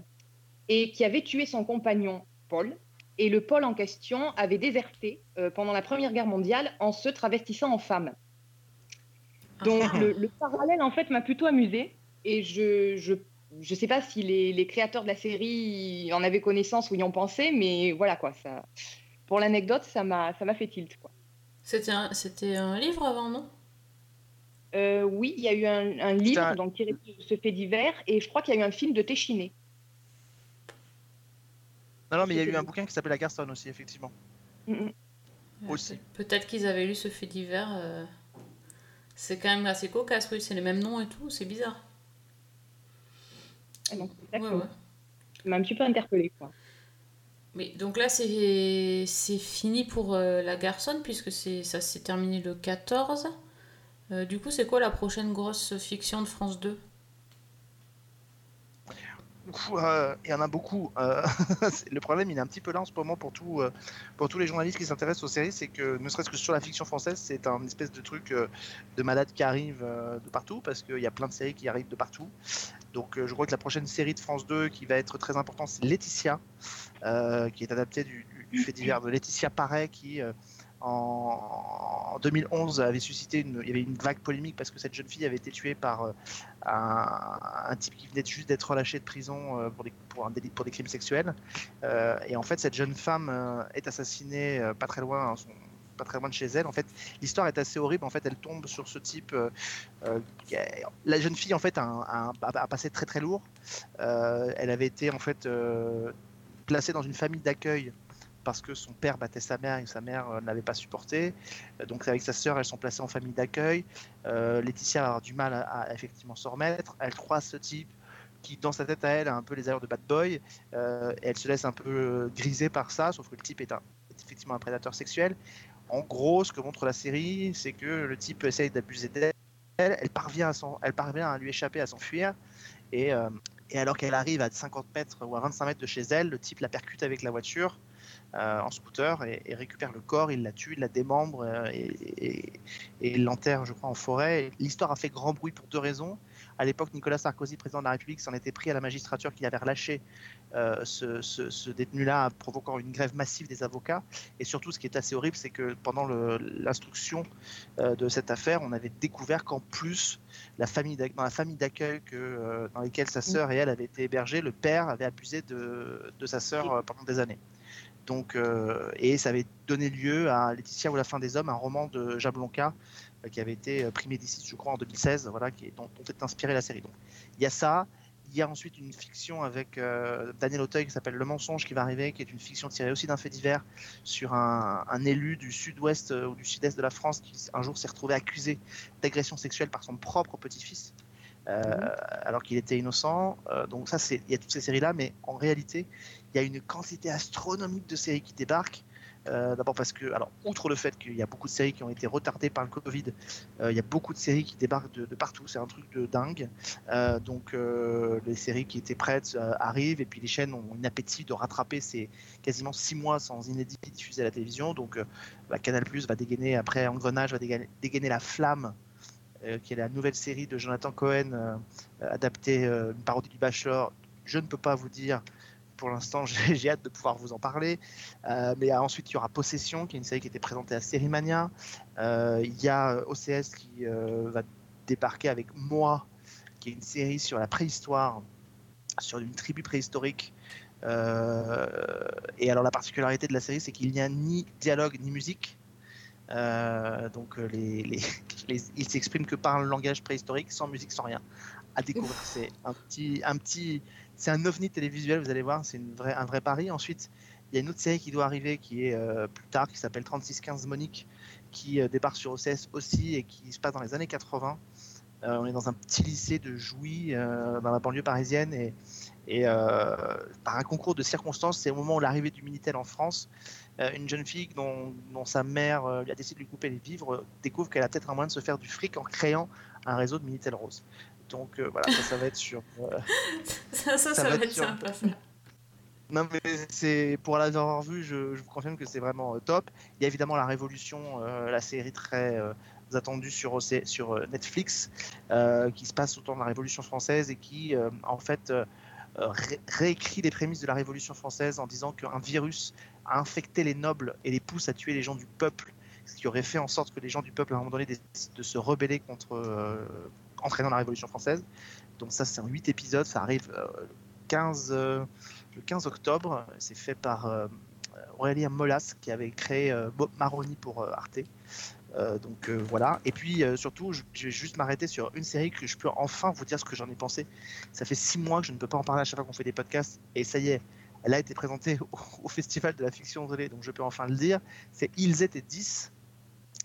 et qui avait tué son compagnon Paul. Et le Paul en question avait déserté euh, pendant la Première Guerre mondiale en se travestissant en femme. Donc Ah. le, le parallèle, en fait, m'a plutôt amusé. Et je je, je sais pas si les, les créateurs de la série en avaient connaissance ou y ont pensé, mais voilà quoi. Ça, pour l'anecdote, ça m'a ça m'a fait tilt. Quoi. C'était un, c'était un livre avant, non? Euh, oui, il y a eu un, un livre un- donc, tiré de ce fait divers et je crois qu'il y a eu un film de Téchiné. Non, non, mais il y a eu un bouquin qui s'appelle La Garçon aussi, effectivement. Mm, mm. Ouais, Aussi. peut- Peut-être qu'ils avaient lu ce fait divers. euh, C'est quand même assez cocasse, oui, c'est les mêmes noms et tout, c'est bizarre. Donc, c'est ça Ouais, ouais. m'a un petit peu interpellée. Quoi. Donc là, c'est fini pour euh, la garçonne, puisque ça s'est terminé le 14. Euh, du coup, c'est quoi la prochaine grosse fiction de France 2 Ouh, euh, Il y en a beaucoup. [laughs] le problème, il est un petit peu là en ce moment pour, pour tous les journalistes qui s'intéressent aux séries, c'est que ne serait-ce que sur la fiction française, c'est un espèce de truc de malade qui arrive de partout, parce qu'il y a plein de séries qui arrivent de partout. Donc euh, je crois que la prochaine série de France 2 qui va être très importante, c'est Laetitia, euh, qui est adaptée du, fait divers de Laetitia Paré, qui euh, en, en 2011 avait suscité une, il y avait une vague polémique parce que cette jeune fille avait été tuée par un, type qui venait juste d'être relâché de prison pour des, pour des crimes sexuels. Et en fait, cette jeune femme est assassinée pas très loin, son- pas très loin de chez elle. En fait, l'histoire est assez horrible. En fait, elle tombe sur ce type. euh, euh, la jeune fille, en fait, a, passé très très lourd. Euh, elle avait été en fait placée dans une famille d'accueil parce que son père battait sa mère et sa mère ne l'avait pas supporté. Donc avec sa sœur, elles sont placées en famille d'accueil. Laetitia va avoir du mal à, effectivement s'en remettre. Elle croise ce type qui, dans sa tête à elle, a un peu les allures de bad boy. Elle se laisse un peu griser par ça, sauf que le type est, un, effectivement un prédateur sexuel. En gros, ce que montre la série, c'est que le type essaye d'abuser d'elle. Elle parvient, à lui échapper, à s'enfuir. Et, euh, alors qu'elle arrive à 50 mètres ou à 25 mètres de chez elle, le type la percute avec la voiture euh, en scooter et, récupère le corps, il la tue, il la démembre euh, et, et- l'enterre, je crois, en forêt. L'histoire a fait grand bruit pour deux raisons. À l'époque, Nicolas Sarkozy, président de la République, s'en était pris à la magistrature qui avait relâché euh, ce, détenu-là, provoquant une grève massive des avocats. Et surtout, ce qui est assez horrible, c'est que pendant l'instruction euh, de cette affaire, on avait découvert qu'en plus, dans la famille d'accueil euh, dans laquelle sa sœur et elle avaient été hébergées, le père avait abusé de, de sa sœur pendant des années. Donc, et ça avait donné lieu à Laetitia ou la fin des hommes, un roman de Jablonka qui avait été euh, primé d'ici, je crois, en 2016, voilà, qui est, dont, dont est inspirée la série. Donc, il y a ça. Il y a ensuite une fiction avec euh, Daniel Auteuil qui s'appelle Le mensonge qui va arriver, qui est une fiction tirée aussi d'un fait divers sur un, un élu du sud-ouest euh, ou du sud-est de la France qui un jour s'est retrouvé accusé d'agression sexuelle par son propre petit-fils. euh, alors qu'il était innocent. Euh, donc ça, c'est il y a toutes ces séries-là, mais en réalité, il y a une quantité astronomique de séries qui débarquent. Euh, D'abord parce que, alors, outre le fait qu'il y a beaucoup de séries qui ont été retardées par le Covid, euh, il y a beaucoup de séries qui débarquent de, partout. C'est un truc de dingue. Euh, donc, les séries qui étaient prêtes arrivent et puis les chaînes ont un appétit de rattraper ces quasiment six mois sans inédit diffusés à la télévision. Donc, bah, Canal Plus va dégainer après Engrenage, va dégainer, dégainer La Flamme, qui est la nouvelle série de Jonathan Cohen, adaptée, une parodie du Bachelor. Je ne peux pas vous dire pour l'instant, [laughs] j'ai hâte de pouvoir vous en parler. Euh, mais euh, ensuite, il y aura Possession, qui est une série qui était présentée à Sérimania. Euh, il y a OCS qui euh, va débarquer avec Moi, qui est une série sur la préhistoire, sur une tribu préhistorique. Euh, et alors, la particularité de la série, c'est qu'il n'y a ni dialogue ni musique. Euh, donc, euh, les, les, [laughs] ils s'expriment que par un langage préhistorique, sans musique, sans rien. À découvrir. C'est un petit, un petit, c'est un ovni télévisuel, vous allez voir, c'est une vraie, un vrai pari. Ensuite, il y a une autre série qui doit arriver qui est euh, plus tard, qui s'appelle 3615 Monique, qui euh, débarque sur OCS aussi et qui se passe dans les années 80. Euh, on est dans un petit lycée de Jouy, euh, dans la banlieue parisienne, et, et par un concours de circonstances, c'est au moment où l'arrivée du Minitel en France, une jeune fille dont, dont sa mère lui a décidé de lui couper les vivres découvre qu'elle a peut-être un moyen de se faire du fric en créant un réseau de Minitel Rose. Donc euh, voilà, ça, ça va être sur. euh, [laughs] Ça, ça, ça, va être sur- sympa, ça. non, mais c'est pour l'avoir vu, je, je vous confirme que c'est vraiment euh, top. Il y a évidemment la Révolution, euh, la série très attendue sur, sur Netflix, qui se passe autour de la Révolution française et qui, en fait, ré- réécrit les prémices de la Révolution française en disant qu'un virus a infecté les nobles et les pousse à tuer les gens du peuple, ce qui aurait fait en sorte que les gens du peuple, à un moment donné, décident de se rebeller contre, euh, entraînant la Révolution française. Donc ça, c'est en 8 épisodes, ça arrive euh, le 15, euh, le 15 octobre. C'est fait par euh, Aurélien Molas qui avait créé Bob Maroni pour Arte. Donc voilà. Et puis surtout, je, vais juste m'arrêter sur une série que je peux enfin vous dire ce que j'en ai pensé. Ça fait six mois que je ne peux pas en parler à chaque fois qu'on fait des podcasts. Et ça y est, elle a été présentée [laughs] au, au Festival de la fiction isolée, donc je peux enfin le dire. C'est Ils étaient 10.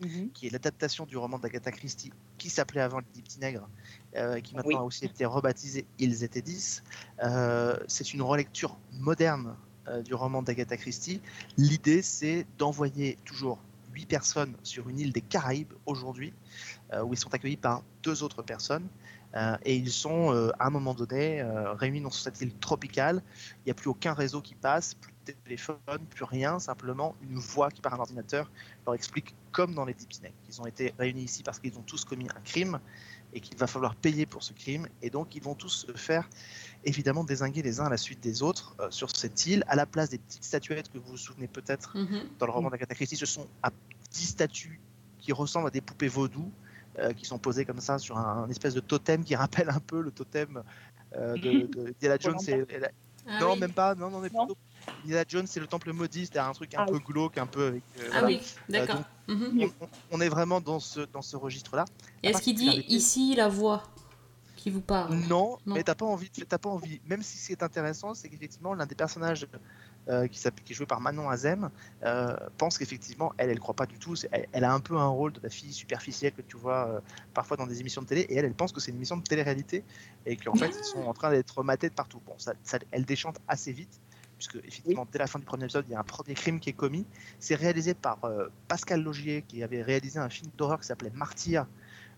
Mhm. qui est l'adaptation du roman d'Agatha Christie, qui s'appelait avant Les Petits Nègres, euh, qui maintenant Oui. a aussi été rebaptisé Ils étaient 10. Euh, c'est une relecture moderne euh, du roman d'Agatha Christie. L'idée, c'est d'envoyer toujours huit personnes sur une île des Caraïbes aujourd'hui, euh, où ils sont accueillis par deux autres personnes. Euh, et ils sont, euh, à un moment donné, euh, réunis dans cette île tropicale. Il n'y a plus aucun réseau qui passe, plus téléphone, plus rien, simplement une voix qui par un ordinateur leur explique, comme dans les Deep Snake, qu'ils ont été réunis ici parce qu'ils ont tous commis un crime et qu'il va falloir payer pour ce crime. Et donc, ils vont tous se faire évidemment désinguer les uns à la suite des autres euh, sur cette île. À la place des petites statuettes que vous vous souvenez peut-être Mhm. dans le roman d'Agatha Christie, ce sont à 10 statues qui ressemblent à des poupées vaudou, euh, qui sont posées comme ça sur un, un espèce de totem qui rappelle un peu le totem euh, de, [laughs] de Jones. et- et la- Ah non, oui. même pas. Non, non, mais plutôt. Indiana Jones, c'est le temple maudit, c'est un truc un Ah peu oui. glauque, un peu avec. euh, Ah voilà. oui, d'accord. donc, Mhm. On, on- on est vraiment dans ce, dans ce registre-là. Et Est-ce qu'il dit ici la voix qui vous parle? Non, Non. mais t'as pas envie. T'as pas envie. Même si c'est intéressant, c'est qu'effectivement l'un des personnages euh, qui, qui est joué par Manon Azem euh, pense qu'effectivement elle, elle croit pas du tout. Elle, elle a un peu un rôle de la fille superficielle que tu vois euh, parfois dans des émissions de télé, et elle, elle pense que c'est une émission de télé-réalité et qu'en fait ils sont en train d'être matés de partout. Bon, ça, ça- elle déchante assez vite. Puisque effectivement, dès la fin du premier épisode, il y a un premier crime qui est commis. C'est réalisé par euh, Pascal Logier, qui avait réalisé un film d'horreur qui s'appelait Martyr,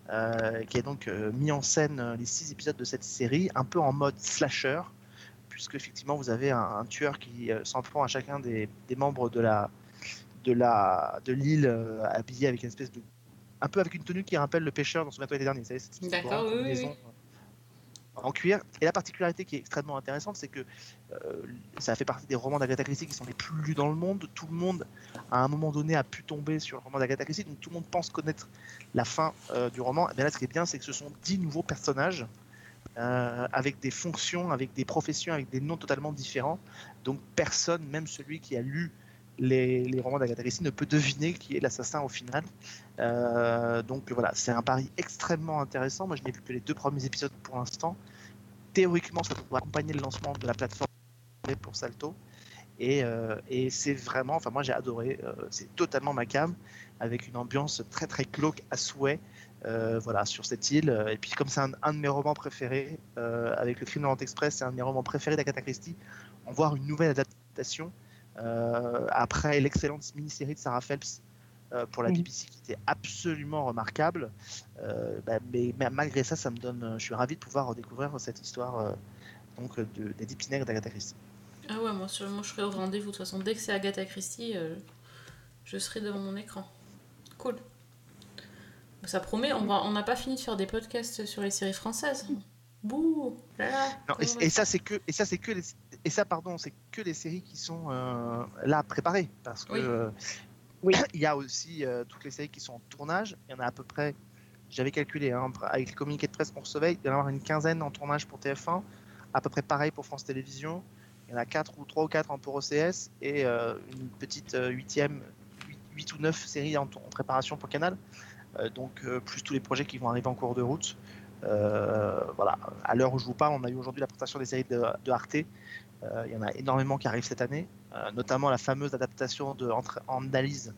euh, qui a donc euh, mis en scène euh, les six épisodes de cette série, un peu en mode slasher, puisque effectivement vous avez un, un tueur qui euh, s'en prend à chacun des, des membres de la de la de l'île euh, habillé avec une espèce de un peu avec une tenue qui rappelle le pêcheur dans son l'été dernier, vous savez, cette espèce de D'accord, oui, oui, euh, en cuir. Et la particularité qui est extrêmement intéressante, c'est que euh, ça fait partie des romans d'Agatha Christie qui sont les plus lus dans le monde. Tout le monde, à un moment donné, a pu tomber sur le roman d'Agatha Christie, donc tout le monde pense connaître la fin euh, du roman. Et bien là, ce qui est bien, c'est que ce sont dix nouveaux personnages euh, avec des fonctions, avec des professions, avec des noms totalement différents. Donc personne, même celui qui a lu les, romans d'Agatha Christie, ne peut deviner qui est l'assassin au final. Euh, donc voilà, c'est un pari extrêmement intéressant. Moi, je n'ai vu que les deux premiers épisodes pour l'instant. Théoriquement, ça doit accompagner le lancement de la plateforme pour Salto. Et, euh, c'est vraiment, enfin moi j'ai adoré, euh, c'est totalement ma cam, avec une ambiance très très glauque à souhait, voilà, sur cette île. Et puis comme c'est un, de mes romans préférés, avec le Crime de Express, c'est un de mes romans préférés d'Agatha Christie, en voir une nouvelle adaptation, après l'excellente mini-série de Sarah Phelps euh, pour la. BBC qui était absolument remarquable. Euh, bah, mais, mais malgré ça, ça me donne, je suis ravi de pouvoir redécouvrir cette histoire euh, donc de, des Deep Nègres d'Agatha Christie. Ah ouais, moi, moi je serai au rendez-vous. De toute façon, dès que c'est Agatha Christie, euh, je serai devant mon écran. Cool. Ça promet, on n'a pas fini de faire des podcasts sur les séries françaises. Bouh là là, Non, et, et ça c'est que et ça c'est que les, et ça pardon c'est que les séries qui sont euh, là préparées parce que Oui. euh, [clears throat] Oui. il y a aussi euh, toutes les séries qui sont en tournage il y en a à peu près j'avais calculé hein, avec le communiqué de presse qu'on recevait il y en a avoir une quinzaine en tournage pour TF1 à peu près pareil pour France Télévisions il y en a quatre ou trois ou quatre en pour OCS et euh, une petite euh, huitième huit, huit ou neuf séries en, en préparation pour Canal donc plus tous les projets qui vont arriver en cours de route euh, voilà, à l'heure où je vous parle, on a eu aujourd'hui la présentation des séries de, de Arte. Euh, il y en a énormément qui arrivent cette année, euh, notamment la fameuse adaptation de Entre- en analyse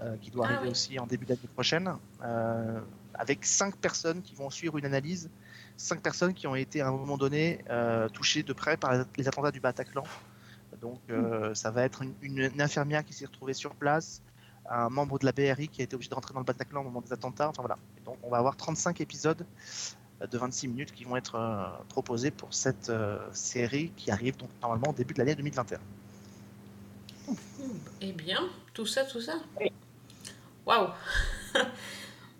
euh, qui doit Ah arriver oui. aussi en début d'année prochaine, avec cinq personnes qui vont suivre une analyse, cinq personnes qui ont été à un moment donné touchées de près par les attentats du Bataclan. Donc euh, ça va être une, infirmière qui s'est retrouvée sur place, un membre de la BRI qui a été obligé de rentrer dans le Bataclan au moment des attentats. Enfin voilà. Et donc on va avoir 35 épisodes de 26 minutes qui vont être euh, proposés pour cette euh, série qui arrive donc normalement au début de l'année 2021. Eh bien, tout ça, tout ça. Waouh [laughs]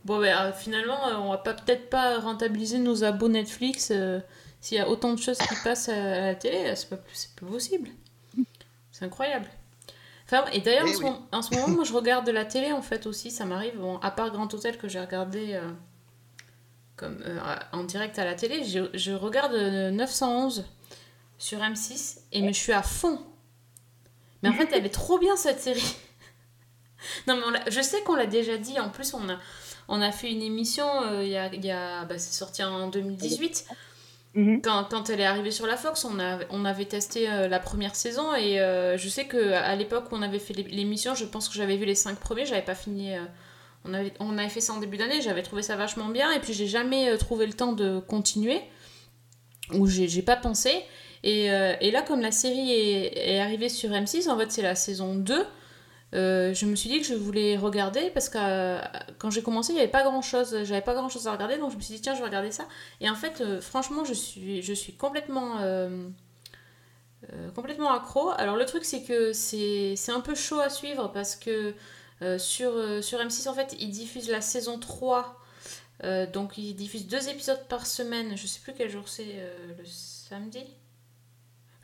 Bon, ben, euh, finalement, euh, on va pas peut-être pas rentabiliser nos abos Netflix euh, s'il y a autant de choses qui passent à, à la télé. C'est pas, c'est pas possible. C'est incroyable. Enfin, et d'ailleurs, Eh en, ce oui. moment- en ce moment, moi, je regarde de la télé, en fait, aussi. Ça m'arrive, bon, à part Grand Hôtel que j'ai regardé euh, comme, euh, en direct à la télé, je, je regarde euh, 911 sur M6 et mais je suis à fond. Mais en fait, elle est trop bien cette série. [laughs] Non, mais on je sais qu'on l'a déjà dit. En plus, on a, on a fait une émission euh, il y a. y a- bah, c'est sorti en 2018. Mhm. Quand, quand elle est arrivée sur la Fox, on, a, on avait testé euh, la première saison. Et euh, je sais qu'à l'époque où on avait fait l'é- l'émission, je pense que j'avais vu les cinq premiers. J'avais pas fini euh, On avait, fait ça en début d'année, j'avais trouvé ça vachement bien, et puis j'ai jamais euh, trouvé le temps de continuer, ou j'ai pas pensé. Et, euh, et là, comme la série est, arrivée sur M6, en fait c'est la saison 2, euh, je me suis dit que je voulais regarder parce que quand j'ai commencé, il n'y avait pas grand chose, j'avais pas grand chose à regarder, donc je me suis dit tiens, je vais regarder ça. Et en fait, franchement, je suis, complètement, complètement accro. Alors le truc, c'est que c'est un peu chaud à suivre parce que sur, euh, sur M6, en fait, ils diffusent la saison 3. euh, donc ils diffusent deux épisodes par semaine. Je sais plus quel jour c'est, euh, le samedi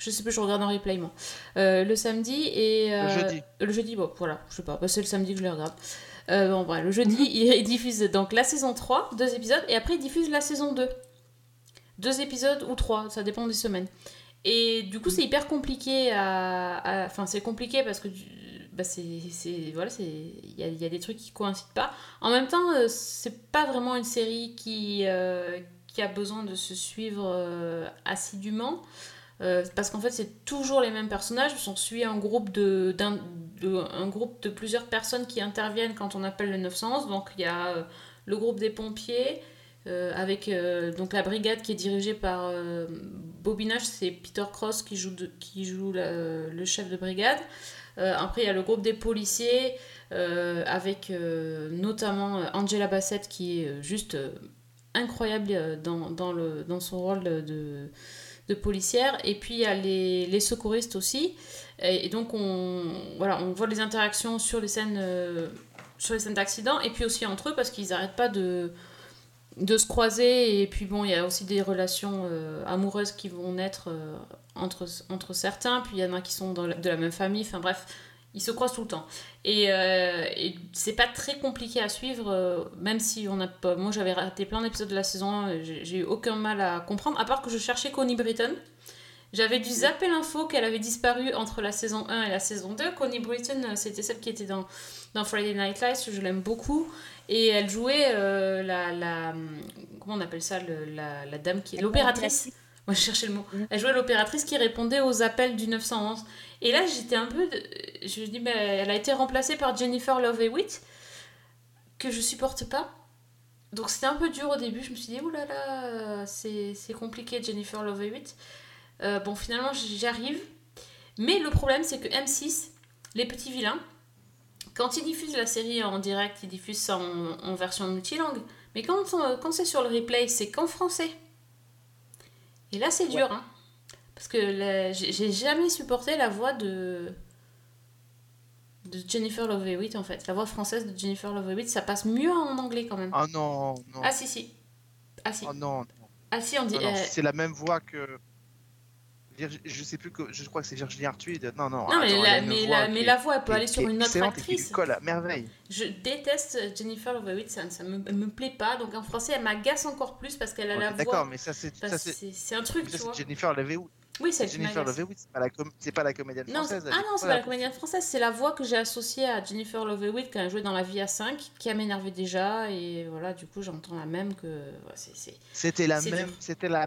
je sais plus, je regarde en replay moi. Euh, le samedi et. euh, Le jeudi. Le jeudi, bon, voilà, je sais pas, bah, c'est le samedi que je les regarde. Euh, bon, bref, le jeudi, [laughs] ils diffusent donc la saison 3, deux épisodes, et après ils diffusent la saison 2. Deux épisodes ou trois, ça dépend des semaines. Et du coup, c'est hyper compliqué à. à- Enfin, c'est compliqué parce que. Bah, c'est. Voilà, c'est. Il y a, y a des trucs qui coïncident pas. En même temps, euh, c'est pas vraiment une série qui, euh, qui a besoin de se suivre euh, assidûment. Euh, parce qu'en fait, c'est toujours les mêmes personnages. On suit un groupe de, d'un- de- un groupe de plusieurs personnes qui interviennent quand on appelle le 911. Donc, il y a le groupe des pompiers, avec donc la brigade qui est dirigée par Nash, c'est Peter Cross qui joue, qui joue le chef de brigade. Euh, après, il y a le groupe des policiers, euh, avec euh, notamment Angela Bassett qui est juste incroyable dans, dans, le, dans son rôle de, de policière. Et puis, il y a les, les secouristes aussi. Et, donc, on, voilà, on voit les interactions sur les scènes, sur les scènes d'accident, et puis aussi entre eux, parce qu'ils n'arrêtent pas de de se croiser et puis bon il y a aussi des relations euh, amoureuses qui vont naître euh, entre, entre certains puis il y en a qui sont de la même famille enfin bref ils se croisent tout le temps. Et, euh, c'est pas très compliqué à suivre même si on a pas moi j'avais raté plein d'épisodes de la saison 1 j'ai eu aucun mal à comprendre à part que je cherchais Connie Britton. J'avais dû zapper l'info qu'elle avait disparu entre la saison 1 et la saison 2 Connie Britton c'était celle qui était dans, dans Friday Night Lights je l'aime beaucoup et elle jouait euh, la, la. Comment on appelle ça le- la, la dame qui est. L'opératrice. Moi, je cherchais le mot. Mhm. Elle jouait l'opératrice qui répondait aux appels du 911. Et là, j'étais un peu. de- Je me dis, mais elle a été remplacée par Jennifer Love Hewitt, que je supporte pas. Donc c'était un peu dur au début. Je me suis dit, oulala, c'est c'est compliqué, Jennifer Love Hewitt. Euh, bon, finalement, j'y arrive. Mais le problème, c'est que M6, les petits vilains, quand ils diffusent la série en direct, ils diffusent ça en, en version multilingue. Mais quand, on- quand c'est sur le replay, c'est qu'en français. Et là, c'est dur, hein. Parce que la- j'ai jamais supporté la voix de de Jennifer Love Hewitt en fait. La voix française de Jennifer Love Hewitt, ça passe mieux en anglais quand même. Ah non, non. Ah si si. Ah si. Oh non, non. Ah si, on dit. Euh, C'est la même voix que. Je sais plus que. Je crois que c'est Virginie Artuide. Non, non. Non mais, attends, la, mais, voix la, qui mais est- la voix, elle peut aller sur une autre actrice. colle à merveille. Je déteste Jennifer Love Hewitt, ça, ça me, plaît pas. Donc en français, elle m'agace encore plus parce qu'elle a la D'accord, voix. mais ça c'est un truc, ça, tu c'est vois. Jennifer Love Hewitt. Oui, c'est Jennifer Love Hewitt, c'est pas la com- c'est pas la comédienne Non, française. ah non, c'est pas la comédienne française, c'est la voix que j'ai associée à Jennifer Love Hewitt quand elle jouait dans La Vie à 5, qui a m'énervé déjà, et voilà, du coup j'entends la même que... C'était la même, la,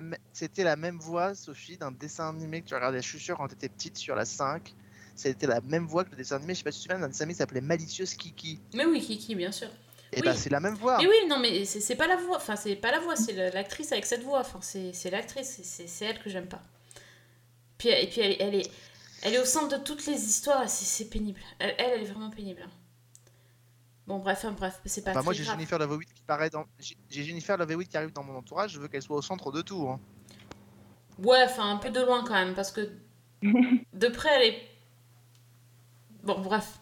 la même voix, Sophie, d'un dessin animé que tu regardais, je suis sûr, quand t'étais petite sur la 5. C'était la même voix que le dessin animé, je sais pas si tu te souviens, d'un dessin animé qui s'appelait Malicieuse Kiki. Mais oui, Kiki, bien sûr. Et Oui. bah c'est la même voix. Mais oui, non, mais c'est pas la voix, enfin c'est pas la voix, c'est l'actrice avec cette voix, enfin c'est l'actrice, c'est elle que j'aime pas. Puis, et puis elle, elle est, elle est au centre de toutes les histoires, c'est pénible. Elle, elle, elle est vraiment pénible. Bon, bref, enfin, bref, c'est pas Bah, moi très j'ai grave. Jennifer Love qui paraît dans, j'ai Jennifer Love Hewitt qui arrive dans mon entourage, je veux qu'elle soit au centre de tout. hein. Ouais, enfin un peu de loin quand même, parce que [laughs] de près elle est. Bon, bref.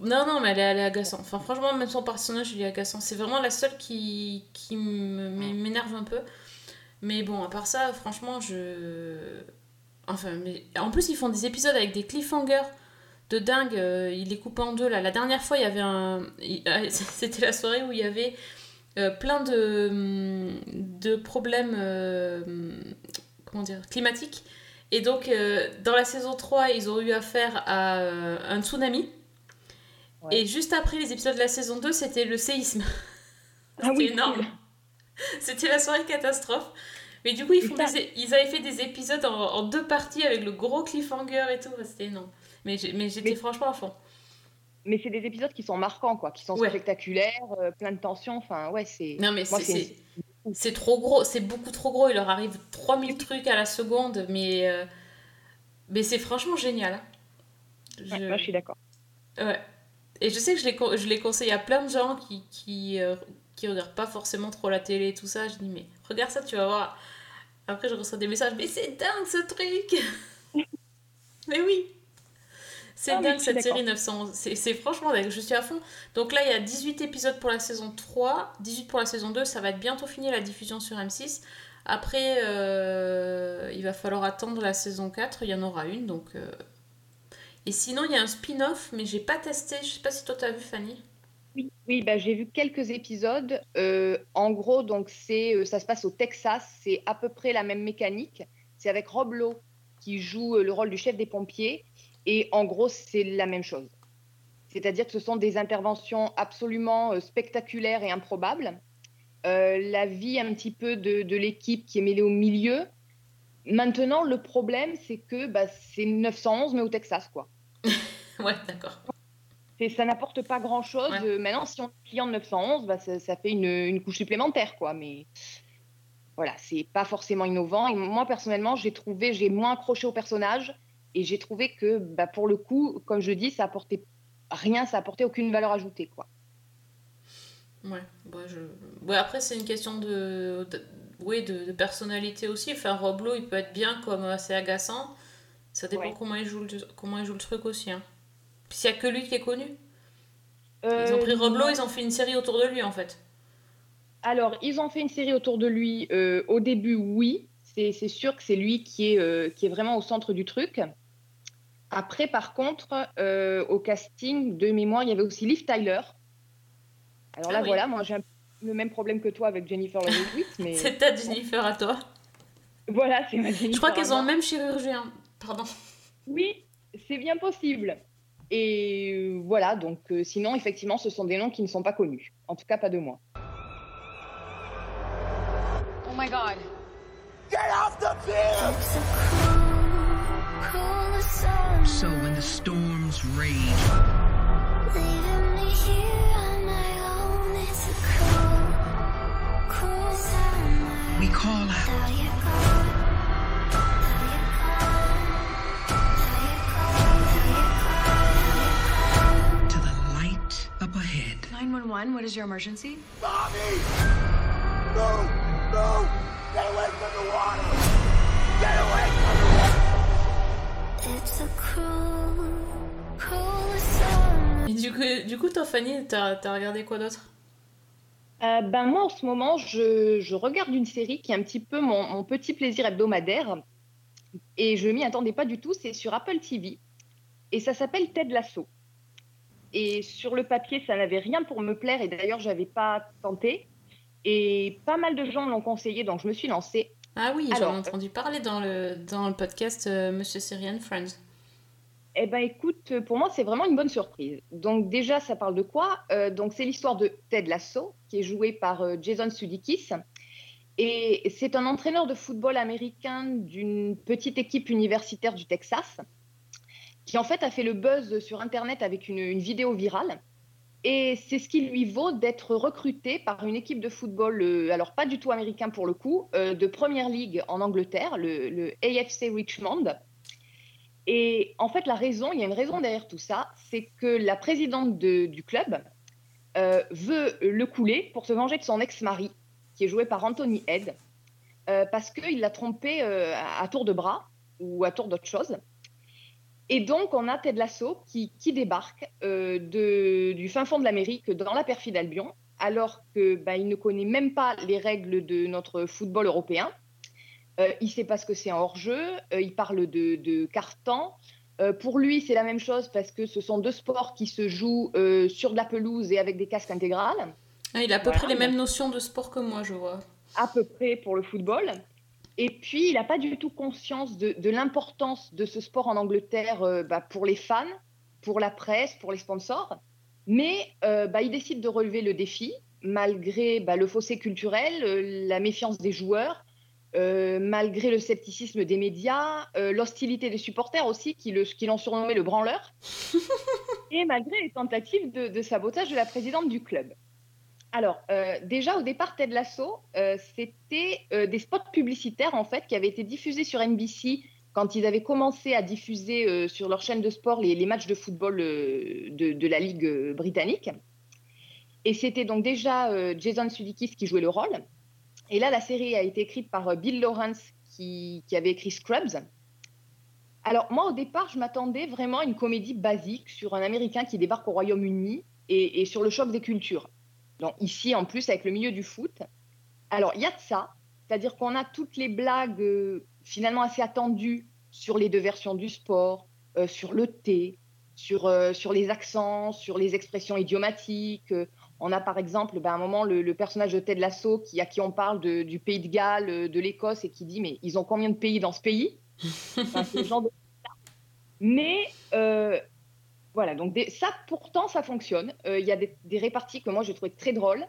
Non, non, mais elle est, elle est agaçante. Enfin, franchement, même son personnage, il est agaçant. C'est vraiment la seule qui, qui m'énerve un peu. Mais bon, à part ça, franchement, je. Enfin, mais. En plus, ils font des épisodes avec des cliffhangers de dingue. euh, Ils les coupent en deux, là. La dernière fois, il y avait un. il- euh, [laughs] C'était la soirée où il y avait euh, plein de, de problèmes. euh, comment dire, climatique. Et donc, euh, dans la saison 3, ils ont eu affaire à un tsunami. Ouais. Et juste après les épisodes de la saison 2, c'était le séisme. Ah [laughs] C'était oui, énorme. C'était la soirée catastrophe. Mais du coup, ils, font des- ils avaient fait des épisodes en, en deux parties avec le gros cliffhanger et tout. C'était énorme. Mais j'étais franchement à fond. mais c'est des épisodes qui sont marquants, quoi, qui sont Ouais. spectaculaires, euh, plein de tensions. Enfin, ouais, c'est. Non, mais c'est- c'est- trop gros, c'est beaucoup trop gros. Il leur arrive 3000 trucs à la seconde, mais, euh, mais c'est franchement génial. hein. Ouais, Je- moi, je suis d'accord. Ouais. Et je sais que je l'ai con- je l'ai conseillé à plein de gens qui, qui, euh, qui regardent pas forcément trop la télé et tout ça. Je dis, mais regarde ça, tu vas voir. Après, je reçois des messages, mais c'est dingue ce truc! [laughs] mais oui! C'est Ah, dingue cette série 911. C'est c'est franchement dingue, je suis à fond. Donc là, il y a 18 épisodes pour la saison 3, 18 pour la saison 2. Ça va être bientôt fini la diffusion sur M6. Après, euh, il va falloir attendre la saison 4. Il y en aura une. donc... euh, Et sinon, il y a un spin-off, mais j'ai pas testé. Je sais pas si toi t'as vu, Fanny. Oui, oui bah, j'ai vu quelques épisodes. Euh, en gros, donc c'est, euh, ça se passe au Texas. C'est à peu près la même mécanique. C'est avec Rob Lowe qui joue euh, le rôle du chef des pompiers. Et en gros, c'est la même chose. C'est-à-dire que ce sont des interventions absolument spectaculaires et improbables. La vie un petit peu de, de l'équipe qui est mêlée au milieu. Maintenant, le problème, c'est que bah, c'est 911, mais au Texas, quoi. [laughs] Ouais, d'accord. C'est- ça n'apporte pas grand-chose. Ouais. Euh, maintenant, si on est client de 911, bah, ça, ça fait une, une couche supplémentaire, quoi. Mais voilà, c'est pas forcément innovant. Et moi, personnellement, j'ai trouvé, j'ai moins accroché au personnage et j'ai trouvé que, bah, pour le coup, comme je dis, ça apportait rien, ça apportait aucune valeur ajoutée, quoi. Ouais, bah, je... ouais, après, c'est une question de, de- oui, de, de personnalité aussi. Enfin, Rob Lowe, il peut être bien comme assez agaçant. Ça dépend Ouais. comment, il joue le, comment il joue le truc aussi. Hein. Puis s'il y a que lui qui est connu. Ils ont Euh, pris Rob Lowe, non. ils ont fait une série autour de lui en fait. Alors, ils ont fait une série autour de lui. euh, au début, oui. C'est sûr que c'est lui qui est, euh, qui est vraiment au centre du truc. Après, par contre, euh, au casting, de mémoire, il y avait aussi Liv Tyler. Alors là, Ah oui. voilà, moi j'ai le même problème que toi avec Jennifer Love [laughs] mais C'est ta Jennifer à toi. voilà, c'est ma Jennifer. Je crois qu'elles ont le même chirurgien. Pardon. Oui, c'est bien possible. Et euh, voilà, donc euh, sinon, effectivement, ce sont des noms qui ne sont pas connus. En tout cas, pas de moi. Oh my god. So when the storms rage, we call out. Ahead. 911, what is your emergency? Et du coup, du coup toi, Fanny, t'as as regardé quoi d'autre? Euh, ben moi, en ce moment, je, je regarde une série qui est un petit peu mon, mon petit plaisir hebdomadaire. Et je m'y attendais pas du tout. C'est sur Apple TV. Et ça s'appelle Ted Lasso. Et sur le papier, ça n'avait rien pour me plaire. Et d'ailleurs, j'avais pas tenté. Et pas mal de gens l'ont conseillé, donc je me suis lancée. Ah oui, j'en ai entendu parler dans le, dans le podcast euh, Monsieur Syrian Friends. Eh ben écoute, pour moi, c'est vraiment une bonne surprise. Donc déjà, ça parle de quoi? Euh, Donc c'est l'histoire de Ted Lasso, qui est joué par euh, Jason Sudeikis. Et c'est un entraîneur de football américain d'une petite équipe universitaire du Texas, qui en fait a fait le buzz sur Internet avec une, vidéo virale. Et c'est ce qui lui vaut d'être recruté par une équipe de football, euh, alors pas du tout américain pour le coup, euh, de Première Ligue en Angleterre, le, AFC Richmond. Et en fait, la raison, il y a une raison derrière tout ça, c'est que la présidente de- du club euh, veut le couler pour se venger de son ex-mari, qui est joué par Anthony Head, parce qu'il l'a trompé à tour de bras ou à tour d'autre chose. Et donc, on a Ted Lasso qui, qui débarque euh, de- du fin fond de l'Amérique dans la perfide Albion, alors que bah, ne connaît même pas les règles de notre football européen. Euh, il ne sait pas ce que c'est un hors-jeu. euh, il parle de, de carton. Pour lui, c'est la même chose parce que ce sont deux sports qui se jouent sur de la pelouse et avec des casques intégrales, Ah, il a à peu Voilà, près les mêmes notions de sport que moi, je vois. à peu près pour le football. Et puis, il n'a pas du tout conscience de, de l'importance de ce sport en Angleterre euh, bah, pour les fans, pour la presse, pour les sponsors. Mais euh, bah, il décide de relever le défi, malgré bah, le fossé culturel, euh, la méfiance des joueurs, malgré le scepticisme des médias, l'hostilité des supporters aussi, qui le- qui l'ont surnommé le branleur, [laughs] et malgré les tentatives de, de sabotage de la présidente du club. Alors, euh, déjà au départ, Ted Lasso, euh, c'était euh, des spots publicitaires en fait qui avaient été diffusés sur NBC quand ils avaient commencé à diffuser sur leur chaîne de sport les, matchs de football de, la Ligue britannique. Et c'était donc déjà Jason Sudeikis qui jouait le rôle. Et là, la série a été écrite par Bill Lawrence qui, avait écrit Scrubs. Alors moi, au départ, je m'attendais vraiment à une comédie basique sur un Américain qui débarque au Royaume-Uni et sur le choc des cultures. Donc ici, en plus, avec le milieu du foot. Alors, il y a de ça, c'est-à-dire qu'on a toutes les blagues euh, finalement assez attendues sur les deux versions du sport, euh, sur le thé, sur, euh, sur les accents, sur les expressions idiomatiques. On a par exemple, ben, à un moment, le, le personnage de Ted Lasso qui, à qui on parle de- du pays de Galles, de l'Écosse, et qui dit Mais ils ont combien de pays dans ce pays? [laughs] Enfin, c'est le genre de- Mais voilà, donc ça, pourtant, ça fonctionne. Euh, Il y a des, réparties que moi, j'ai trouvé très drôles.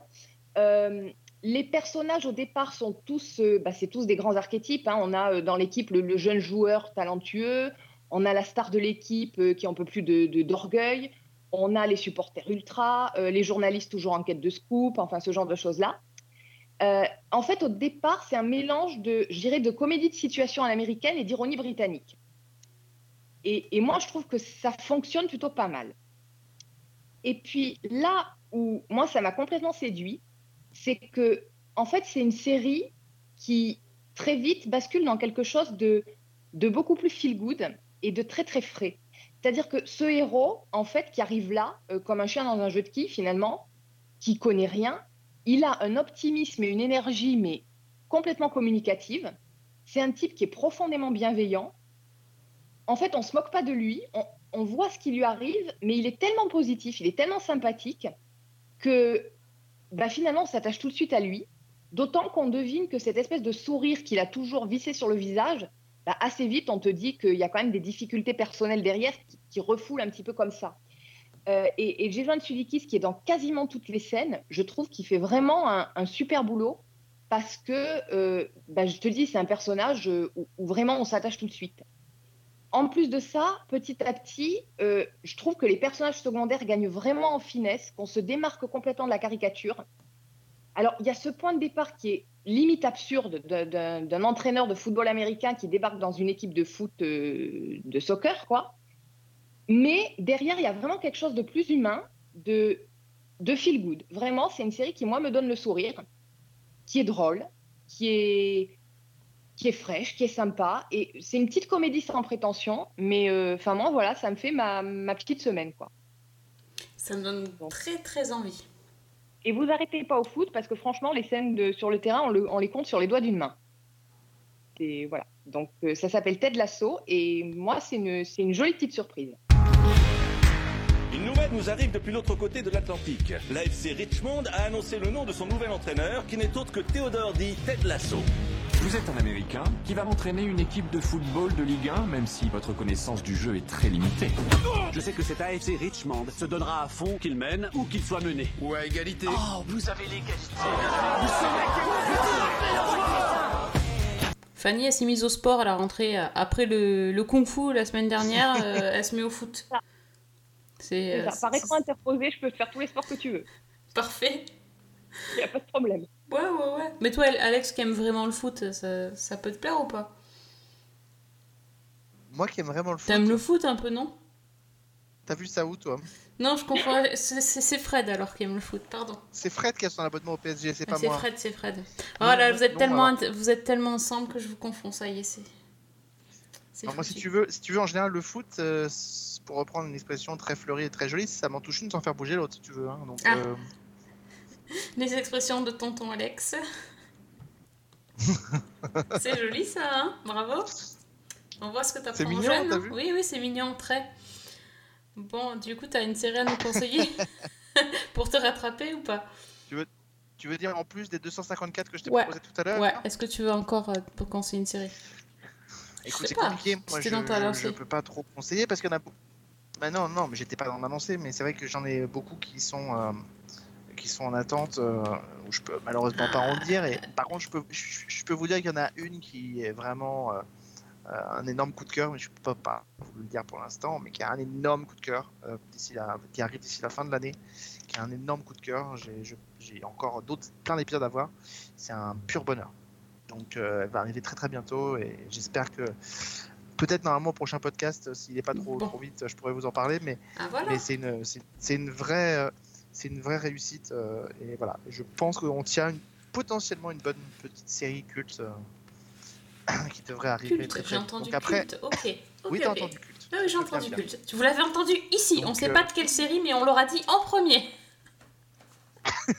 Euh, les personnages au départ sont tous, euh, bah, tous des grands archétypes. hein. On a dans l'équipe le, jeune joueur talentueux, on a la star de l'équipe qui en peut plus de de- d'orgueil, on a les supporters ultra, les journalistes toujours en quête de scoop, enfin ce genre de choses-là. En fait, au départ, c'est un mélange de, je de comédie de situation à l'américaine et d'ironie britannique. Et, moi, je trouve que ça fonctionne plutôt pas mal. Et puis là où moi, ça m'a complètement séduit, c'est que, en fait, c'est une série qui très vite bascule dans quelque chose de, beaucoup plus feel good et de très très frais. C'est-à-dire que ce héros, en fait, qui arrive là, euh, comme un chien dans un jeu de quilles, finalement, qui connaît rien, il a un optimisme et une énergie, mais complètement communicative. C'est un type qui est profondément bienveillant. En fait, on se moque pas de lui, on, voit ce qui lui arrive, mais il est tellement positif, il est tellement sympathique que bah, finalement, on s'attache tout de suite à lui. D'autant qu'on devine que cette espèce de sourire qu'il a toujours vissé sur le visage, bah, assez vite, on te dit qu'il y a quand même des difficultés personnelles derrière qui, qui refoulent un petit peu comme ça. Euh, et, et Jason Sudeikis, qui est dans quasiment toutes les scènes, je trouve qu'il fait vraiment un, super boulot parce que, euh, bah, je te dis, c'est un personnage euh, où vraiment on s'attache tout de suite. En plus de ça, petit à petit, euh, je trouve que les personnages secondaires gagnent vraiment en finesse, qu'on se démarque complètement de la caricature. Alors, il y a ce point de départ qui est limite absurde de- d'un d'un entraîneur de football américain qui débarque dans une équipe de foot euh, de soccer, quoi. Mais derrière, il y a vraiment quelque chose de plus humain, de, de feel good. Vraiment, c'est une série qui, moi, me donne le sourire, qui est drôle, qui est, qui est fraîche, qui est sympa. Et c'est une petite comédie sans prétention, mais euh, enfin, moi, voilà, ça me fait ma, ma petite semaine, quoi. Ça me donne très très envie. Et vous arrêtez pas au foot parce que franchement, les scènes de, sur le terrain, on, le- on les compte sur les doigts d'une main. Et voilà. Donc euh, ça s'appelle Ted Lasso et moi, c'est une, c'est une jolie petite surprise. Une nouvelle nous arrive depuis l'autre côté de l'Atlantique. L'AFC Richmond a annoncé le nom de son nouvel entraîneur, qui n'est autre que Théodore dit Ted Lasso. Vous êtes un Américain qui va m'entraîner une équipe de football de Ligue 1, même si votre connaissance du jeu est très limitée. Je sais que cet AFC Richmond se donnera à fond qu'il mène ou qu'il soit mené. Ou à égalité. Oh, vous avez l'égalité. Fanny, elle s'est mise au sport à la rentrée euh, après le, le kung-fu la semaine dernière. [laughs] euh, elle se met au foot. C'est euh. Par écran interposé, je peux faire tous les sports que tu veux. parfait. Il n'y a pas de problème. Ouais, ouais, ouais. Mais toi, Alex, qui aime vraiment le foot, ça, ça peut te plaire ou pas? Moi qui aime vraiment le foot. T'aimes le foot un peu, non? T'as vu ça où, toi? Non, je confonds. C'est c'est- c'est Fred alors qui aime le foot, pardon. C'est Fred qui a son abonnement au PSG, c'est Ah, pas C'est moi. Fred, c'est Fred. Oh là, vous êtes, non, tellement, alors. vous êtes tellement ensemble que je vous confonds, ça y est, c'est. c'est Alors moi, si tu veux, si tu veux, en général, le foot, euh, c'est- pour reprendre une expression très fleurie et très jolie, ça m'en touche une sans faire bouger l'autre, si tu veux. hein. Donc, Ah. euh, [laughs] Les expressions de tonton Alex. [laughs] c'est joli ça, hein Bravo. On voit ce que t'as C'est mignon, jeune, vu Oui, oui, c'est mignon, très. Bon, du coup, t'as une série à nous conseiller [laughs] pour te rattraper ou pas? Tu veux, tu veux dire en plus des 254 que je t'ai Ouais. proposé tout à l'heure? Ouais, est-ce que tu veux encore euh, pour conseiller une série? Écoute, c'est compliqué. Moi, je, je peux pas trop conseiller parce qu'il y en a. Bah non, non, mais j'étais pas dans lancée, mais c'est vrai que j'en ai beaucoup qui sont euh, qui sont en attente, euh, où je peux malheureusement pas en dire. Et par contre, je peux, je, je peux vous dire qu'il y en a une qui est vraiment euh, euh, un énorme coup de cœur, mais je peux pas vous le dire pour l'instant, mais qui a un énorme coup de cœur euh, d'ici la, qui arrive d'ici la fin de l'année, qui a un énorme coup de cœur. J'ai encore d'autres, plein d'épisodes à voir. C'est un pur bonheur. Donc, euh, elle va arriver très très bientôt et j'espère que peut-être normalement au prochain podcast, s'il n'est pas trop, Bon. trop vite, je pourrais vous en parler, mais Ah voilà. mais c'est une, c'est- c'est une vraie, c'est une vraie réussite. euh, et voilà, je pense qu'on tient une- potentiellement une bonne petite série culte euh, [coughs] qui devrait arriver Culte, très j'ai très vite. entendu Donc après, culte. Oui, t'as entendu culte. Oui, j'ai entendu bien. culte. Vous l'avez entendu ici. on Donc, sait euh, pas de quelle série, mais on l'aura dit en premier. [laughs]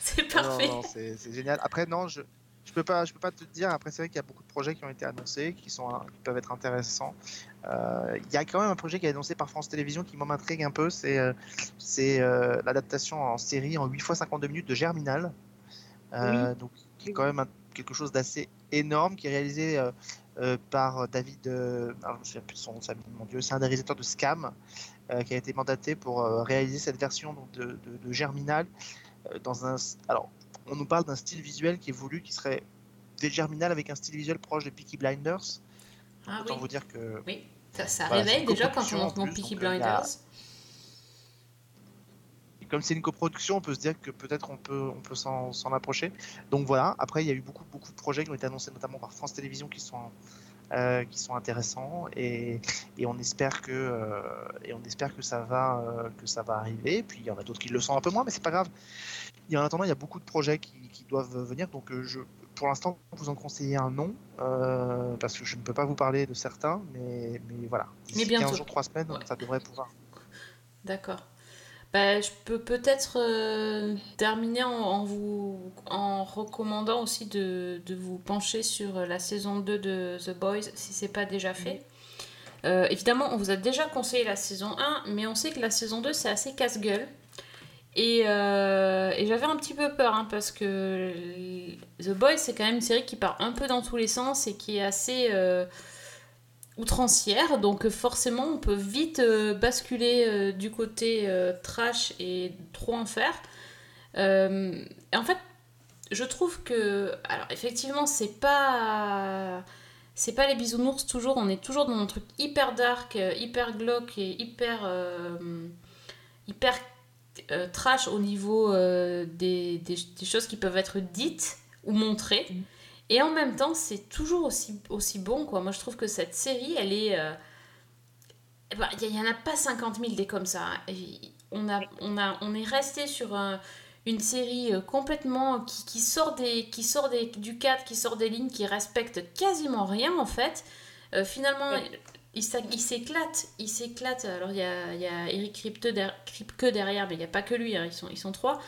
c'est parfait. c'est génial. Après, non, je je peux pas, je peux pas te dire. Après, c'est vrai qu'il y a beaucoup de projets qui ont été annoncés, qui sont, qui peuvent être intéressants. Euh, Il y a quand même un projet qui est annoncé par France Télévisions qui m'intrigue un peu. C'est, euh, c'est euh, l'adaptation en série en 8 x 52 minutes de Germinal. Euh, Donc, qui est quand même un- quelque chose d'assez énorme, qui est réalisé euh, euh, par David. euh, alors, je me souviens plus de son famille, mon Dieu. C'est un des réalisateurs de Scam. euh, qui a été mandaté pour euh, réaliser cette version donc, de, de, de Germinal euh, dans un alors on nous parle d'un style visuel qui est voulu qui serait des Germinal avec un style visuel proche de Peaky Blinders Ah autant oui. vous dire que Oui, ça, ça Voilà, réveille déjà quand on entend Peaky donc, euh, a- Blinders. comme c'est une coproduction on peut se dire que peut-être on peut on peut s'en s'en approcher donc voilà après il y a eu beaucoup beaucoup de projets qui ont été annoncés notamment par France Télévisions qui sont euh, qui sont intéressants et, et on espère que euh, et on espère que ça va euh, que ça va arriver. Puis il y en a d'autres qui le sont un peu moins mais c'est pas grave. Et en attendant il y a beaucoup de projets qui, qui doivent venir. Donc je pour l'instant vous en conseiller un nom parce que je ne peux pas vous parler de certains mais, mais voilà. Mais bientôt. 15 jours 3 semaines ça devrait pouvoir. D'accord. Bah, je peux peut-être euh, terminer en, en vous en recommandant aussi de, de vous pencher sur la saison 2 de The Boys si c'est pas déjà fait. Euh, évidemment, on vous a déjà conseillé la saison 1, mais on sait que la saison 2 c'est assez casse-gueule. Et, euh, et j'avais un petit peu peur hein, parce que The Boys c'est quand même une série qui part un peu dans tous les sens et qui est assez outrancière, donc euh, forcément on peut vite euh, basculer euh, du côté trash et trop en faire. Et en fait, je trouve que, alors effectivement, c'est pas, c'est pas les bisounours toujours. On est toujours dans un truc hyper dark, hyper glauque et hyper, trash au niveau des, choses qui peuvent être dites ou montrées. Et en même temps, c'est toujours aussi, aussi bon, quoi. Moi, je trouve que cette série, elle est... euh, ben, Il n'y en a pas 50 000 des comme ça. On, a, on, a, on est resté sur un- une série euh, complètement qui, qui sort, des, qui sort des, du cadre, qui sort des lignes, qui respecte quasiment rien, en fait. Euh, finalement, il s'éclate. Il s'éclate. Alors, il y a, il y a Eric Kripke derrière, mais il n'y a pas que lui. hein, Ils, sont, ils sont trois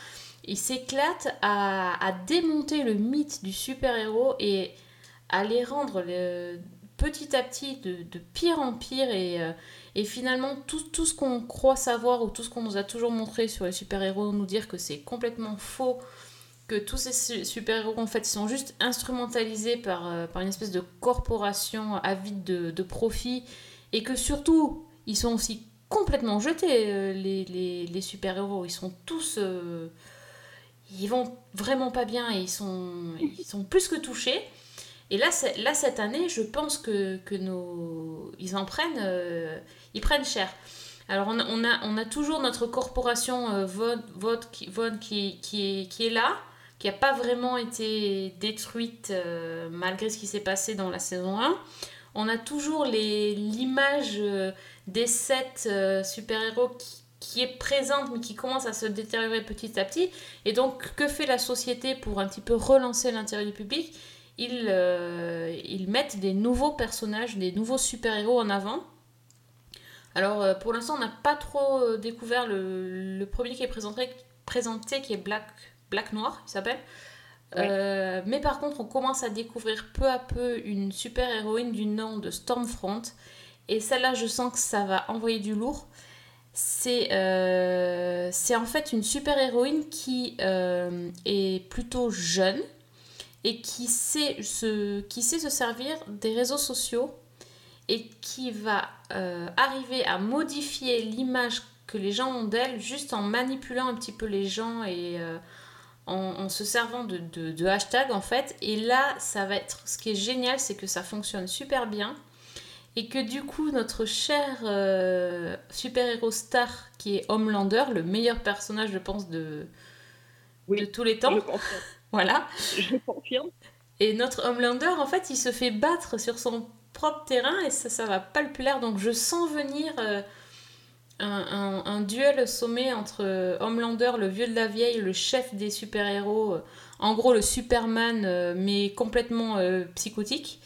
il s'éclate à, démonter le mythe du super-héros et à les rendre le- petit à petit de, pire en pire et, euh, finalement tout, ce qu'on croit savoir ou tout ce qu'on nous a toujours montré sur les super-héros nous dire que c'est complètement faux que tous ces su- super-héros en fait sont juste instrumentalisés par, euh, par une espèce de corporation avide de, de profit et que surtout ils sont aussi complètement jetés euh, les, les- super-héros. Ils sont tous ils vont vraiment pas bien et ils sont, ils sont plus que touchés. Et là, là cette année, je pense que, que nos, ils en prennent, euh, ils prennent cher. Alors on a, on a, toujours notre corporation euh, Vaughn, Vaughn qui, Vaughn qui, est, qui est là, qui n'a pas vraiment été détruite euh, malgré ce qui s'est passé dans la saison 1. On a toujours l'image euh, des sept super-héros qui, qui est présente mais qui commence à se détériorer petit à petit. Et donc, que fait la société pour un petit peu relancer l'intérêt du public? Ils, euh, ils mettent des nouveaux personnages, des nouveaux super-héros en avant. Alors, euh, pour l'instant, on n'a pas trop euh, découvert le, le premier qui est présenté, présenté qui est Black, Black Noir, il s'appelle. Mais par contre, on commence à découvrir peu à peu une super-héroïne du nom de Stormfront. Et celle-là, je sens que ça va envoyer du lourd. C'est euh, c'est en fait une super-héroïne qui euh, est plutôt jeune et qui sait, se, qui sait se servir des réseaux sociaux et qui va euh, arriver à modifier l'image que les gens ont d'elle juste en manipulant un petit peu les gens et en, se servant de, de, de hashtags en fait. Et là, ça va être. Ce qui est génial, c'est que ça fonctionne super bien. Et que du coup, notre cher euh, super-héros star qui est Homelander, le meilleur personnage, je pense, de, de tous les temps. Je confirme. [laughs] Voilà. Je confirme. Et notre Homelander, en fait, il se fait battre sur son propre terrain et ça, ça va pas le plaire. Donc je sens venir euh, un, un- un duel sommet entre euh, Homelander, le vieux de la vieille, le chef des super-héros, en gros le Superman, mais complètement euh, psychotique.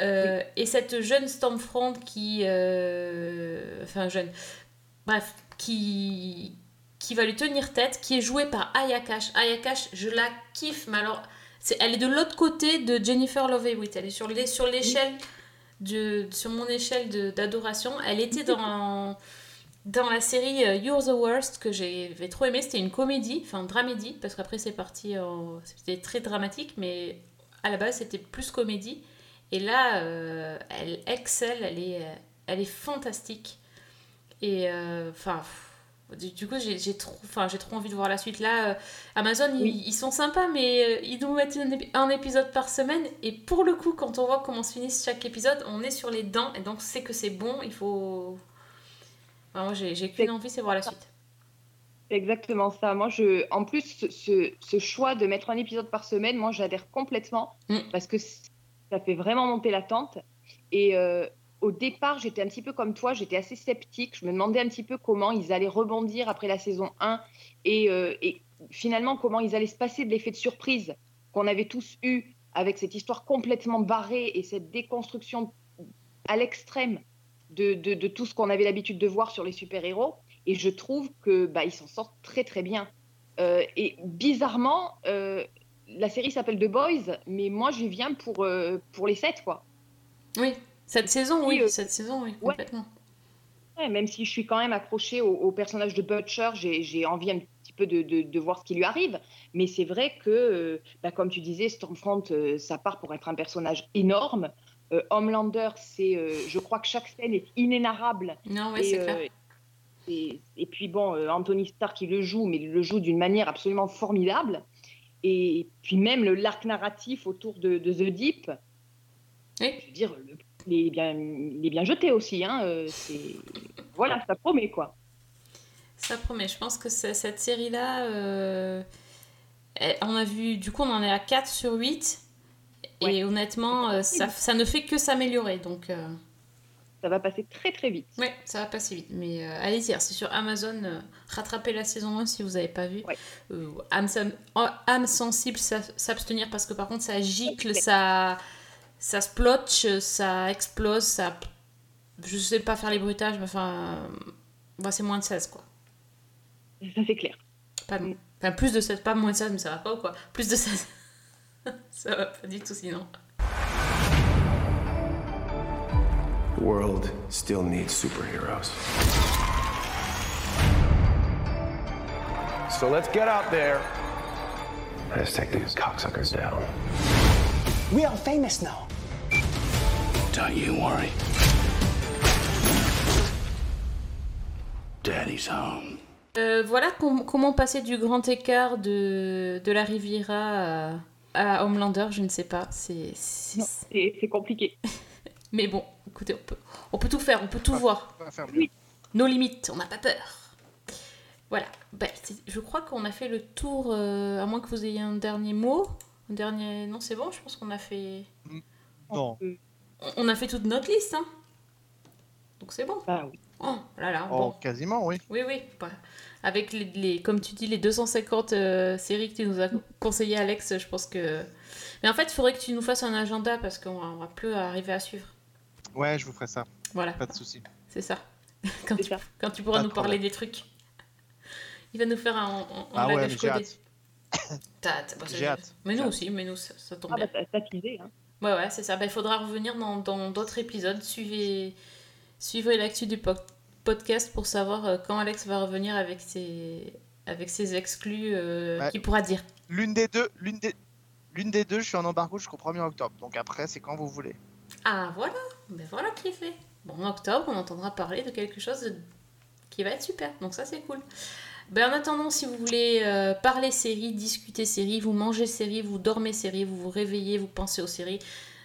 Euh, Et cette jeune Stormfront qui... euh, Enfin, jeune... Bref, qui qui va lui tenir tête, qui est jouée par Aya Cash. Aya Cash, je la kiffe, mais alors, c'est, elle est de l'autre côté de Jennifer Love Hewitt. Elle est sur, sur l'échelle, de, sur mon échelle d'adoration. Elle était dans, [laughs] dans la série euh, You're the Worst, que j'avais trop aimé. C'était une comédie, enfin dramédie, parce qu'après c'est parti, en- c'était très dramatique, mais à la base c'était plus comédie. Et là, euh, elle excelle, elle est, euh, elle est fantastique. Et euh, enfin, du, du coup, j'ai trop, trop envie de voir la suite. Là, euh, Amazon, ils- Oui. ils, sont sympas, mais ils nous mettent un, épi- un épisode par semaine. Et pour le coup, quand on voit comment se finit chaque épisode, on est sur les dents. Et donc, c'est que c'est bon. Il faut. Enfin, moi, j'ai qu'une envie, c'est voir la suite. Exactement ça. Moi, je, en plus, ce, choix de mettre un épisode par semaine, moi, j'adhère complètement Mm. parce que ça fait vraiment monter l'attente. Et euh, au départ, j'étais un petit peu comme toi, j'étais assez sceptique. Je me demandais un petit peu comment ils allaient rebondir après la saison 1 et, euh, et finalement comment ils allaient se passer de l'effet de surprise qu'on avait tous eu avec cette histoire complètement barrée et cette déconstruction à l'extrême de, tout ce qu'on avait l'habitude de voir sur les super-héros. Et je trouve que bah, ils s'en sortent très très bien. Euh, et bizarrement, la série s'appelle The Boys, mais moi j'y viens pour, euh, pour les sept, quoi. Oui, cette saison, oui, Oui, euh, cette saison, oui, ouais. complètement. Ouais, même si je suis quand même accrochée au, au personnage de Butcher, j'ai envie un petit peu de, de- de voir ce qui lui arrive. Mais c'est vrai que, euh, bah, comme tu disais, Stormfront, euh, ça part pour être un personnage énorme. Homelander, c'est, je crois que chaque scène est inénarrable. Non, oui, Et, c'est clair. et, et puis bon, Anthony Stark, il le joue, mais il le joue d'une manière absolument formidable. Et puis même le l'arc narratif autour de, de The Deep, Oui. je veux dire, le- il, est bien, il est bien jeté aussi. Hein, euh, voilà, ça promet quoi. Ça promet. Je pense que cette série-là, euh, on a vu, du coup, on en est à 4 sur 8. Et Ouais. honnêtement, euh, ça, ça ne fait que s'améliorer. Donc, euh, Ça va passer très très vite. ouais, ça va passer vite. Mais euh, allez-y, c'est sur Amazon. euh, rattrapez la saison 1 si vous n'avez pas vu. Ouais. Euh, âme, oh, âme sensible, s'abstenir parce que par contre, ça gicle, ça, ça splotche, ça explose, ça. Je sais pas faire les bruitages, mais enfin. bah, c'est moins de 16, quoi. Ça c'est clair. Pas, enfin, plus de 16, pas moins de 16, mais ça va pas ou quoi? Plus de 16. [laughs] ça va pas du tout sinon. The world still needs superheroes. So let's get out there. Let's take these cocksuckers down. We are famous now. Don't you worry. Daddy's home. Euh, voilà com- comment passer du grand écart de, de la Riviera à, à Homelander, je ne sais pas. C'est compliqué. [laughs] Mais bon, écoutez, on peut, on peut tout faire, on peut tout voir. On va faire mieux. Nos limites, on n'a pas peur. Voilà, Bah, je crois qu'on a fait le tour, euh, à moins que vous ayez un dernier mot. Un dernier... Non, c'est bon, je pense qu'on a fait... Non. Euh, On- a fait toute notre liste, hein. Donc c'est bon. bah oui. Oh là là, Oh, bon. quasiment, oui. Oui, oui. bah, avec les, les- comme tu dis, les 250 euh, séries que tu nous as conseillées, Alex, je pense que. Mais en fait, il faudrait que tu nous fasses un agenda parce qu'on va, on va plus arriver à suivre. Ouais, je vous ferai ça. Voilà, Pas de souci. c'est ça. [laughs] quand, tu, ça. quand tu pourras Pas de nous parler des trucs. Il va nous faire un, un, un Ah ouais, bagage j'ai codé. hâte. Bah, J'ai hâte. Mais nous aussi, mais nous, ça, ça tombe Ah bien. bah t'as hein. Ouais, ouais, c'est ça. Bah, il faudra revenir dans d'autres épisodes. Suivez, suivez l'actu du po- podcast pour savoir euh, quand Alex va revenir avec ses, avec ses exclus euh, Ouais. qui pourra dire. L'une des deux, l'une des, l'une des deux, je suis en embargo jusqu'au 1er octobre. Donc après, c'est quand vous voulez. Ah, voilà. Ben voilà qui est fait. Bon, en octobre, on entendra parler de quelque chose de qui va être super. Donc ça c'est cool. Ben, en attendant, si vous voulez euh, parler séries, discuter séries, vous mangez séries, vous dormez séries, vous vous réveillez, vous pensez aux séries,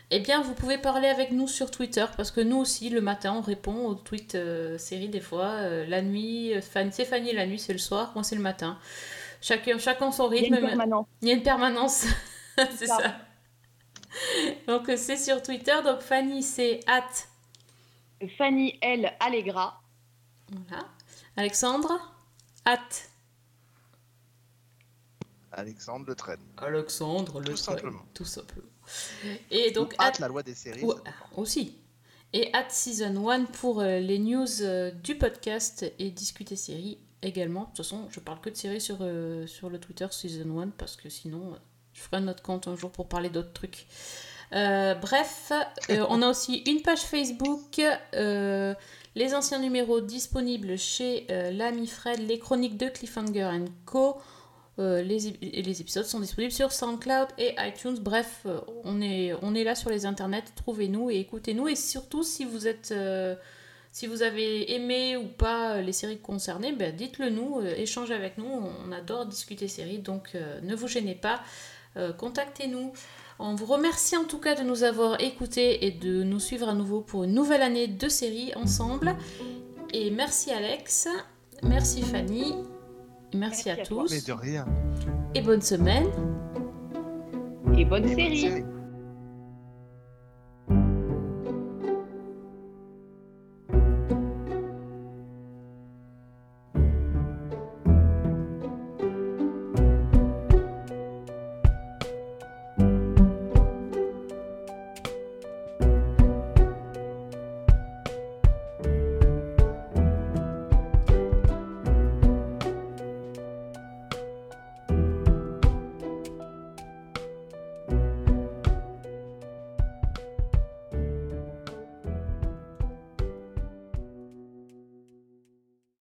eh bien vous pouvez parler avec nous sur Twitter parce que nous aussi le matin on répond aux tweets euh, séries des fois. Euh, la nuit, Fan- c'est Fanny la nuit, c'est le soir, moi c'est le matin. Chacun, chacun son Il y a rythme. une permanence. Il y a une permanence. [laughs] c'est Ça. ça. [laughs] Donc c'est sur Twitter. Donc Fanny c'est at. Fanny L. Allegra. Voilà. Alexandre at. Alexandre Le Traîne. Alexandre Le Tout simplement. Tout simplement. Et donc Ou hâte la loi des séries. Ou- aussi. Et at season 1 pour euh, les news euh, du podcast et discuter séries également. De toute façon, je parle que de séries sur, euh, sur le Twitter season 1 parce que sinon, euh, je ferai un autre compte un jour pour parler d'autres trucs. Euh, bref, euh, on a aussi une page Facebook, euh, les anciens numéros disponibles chez l'ami Fred, les chroniques de Cliffhanger Co. Les, épisodes sont disponibles sur SoundCloud et iTunes. Bref, on est, là sur les internets. Trouvez-nous et écoutez-nous. Et surtout, si vous avez aimé ou pas les séries concernées, ben, dites-le nous, échangez avec nous. On adore discuter séries, donc ne vous gênez pas. Euh, Contactez-nous. On vous remercie en tout cas de nous avoir écoutés et de nous suivre à nouveau pour une nouvelle année de séries ensemble. Et merci Alex, merci Fanny, merci, à, à toi. tous Mais de rien. et bonne semaine. Et bonne Et bonne série. série.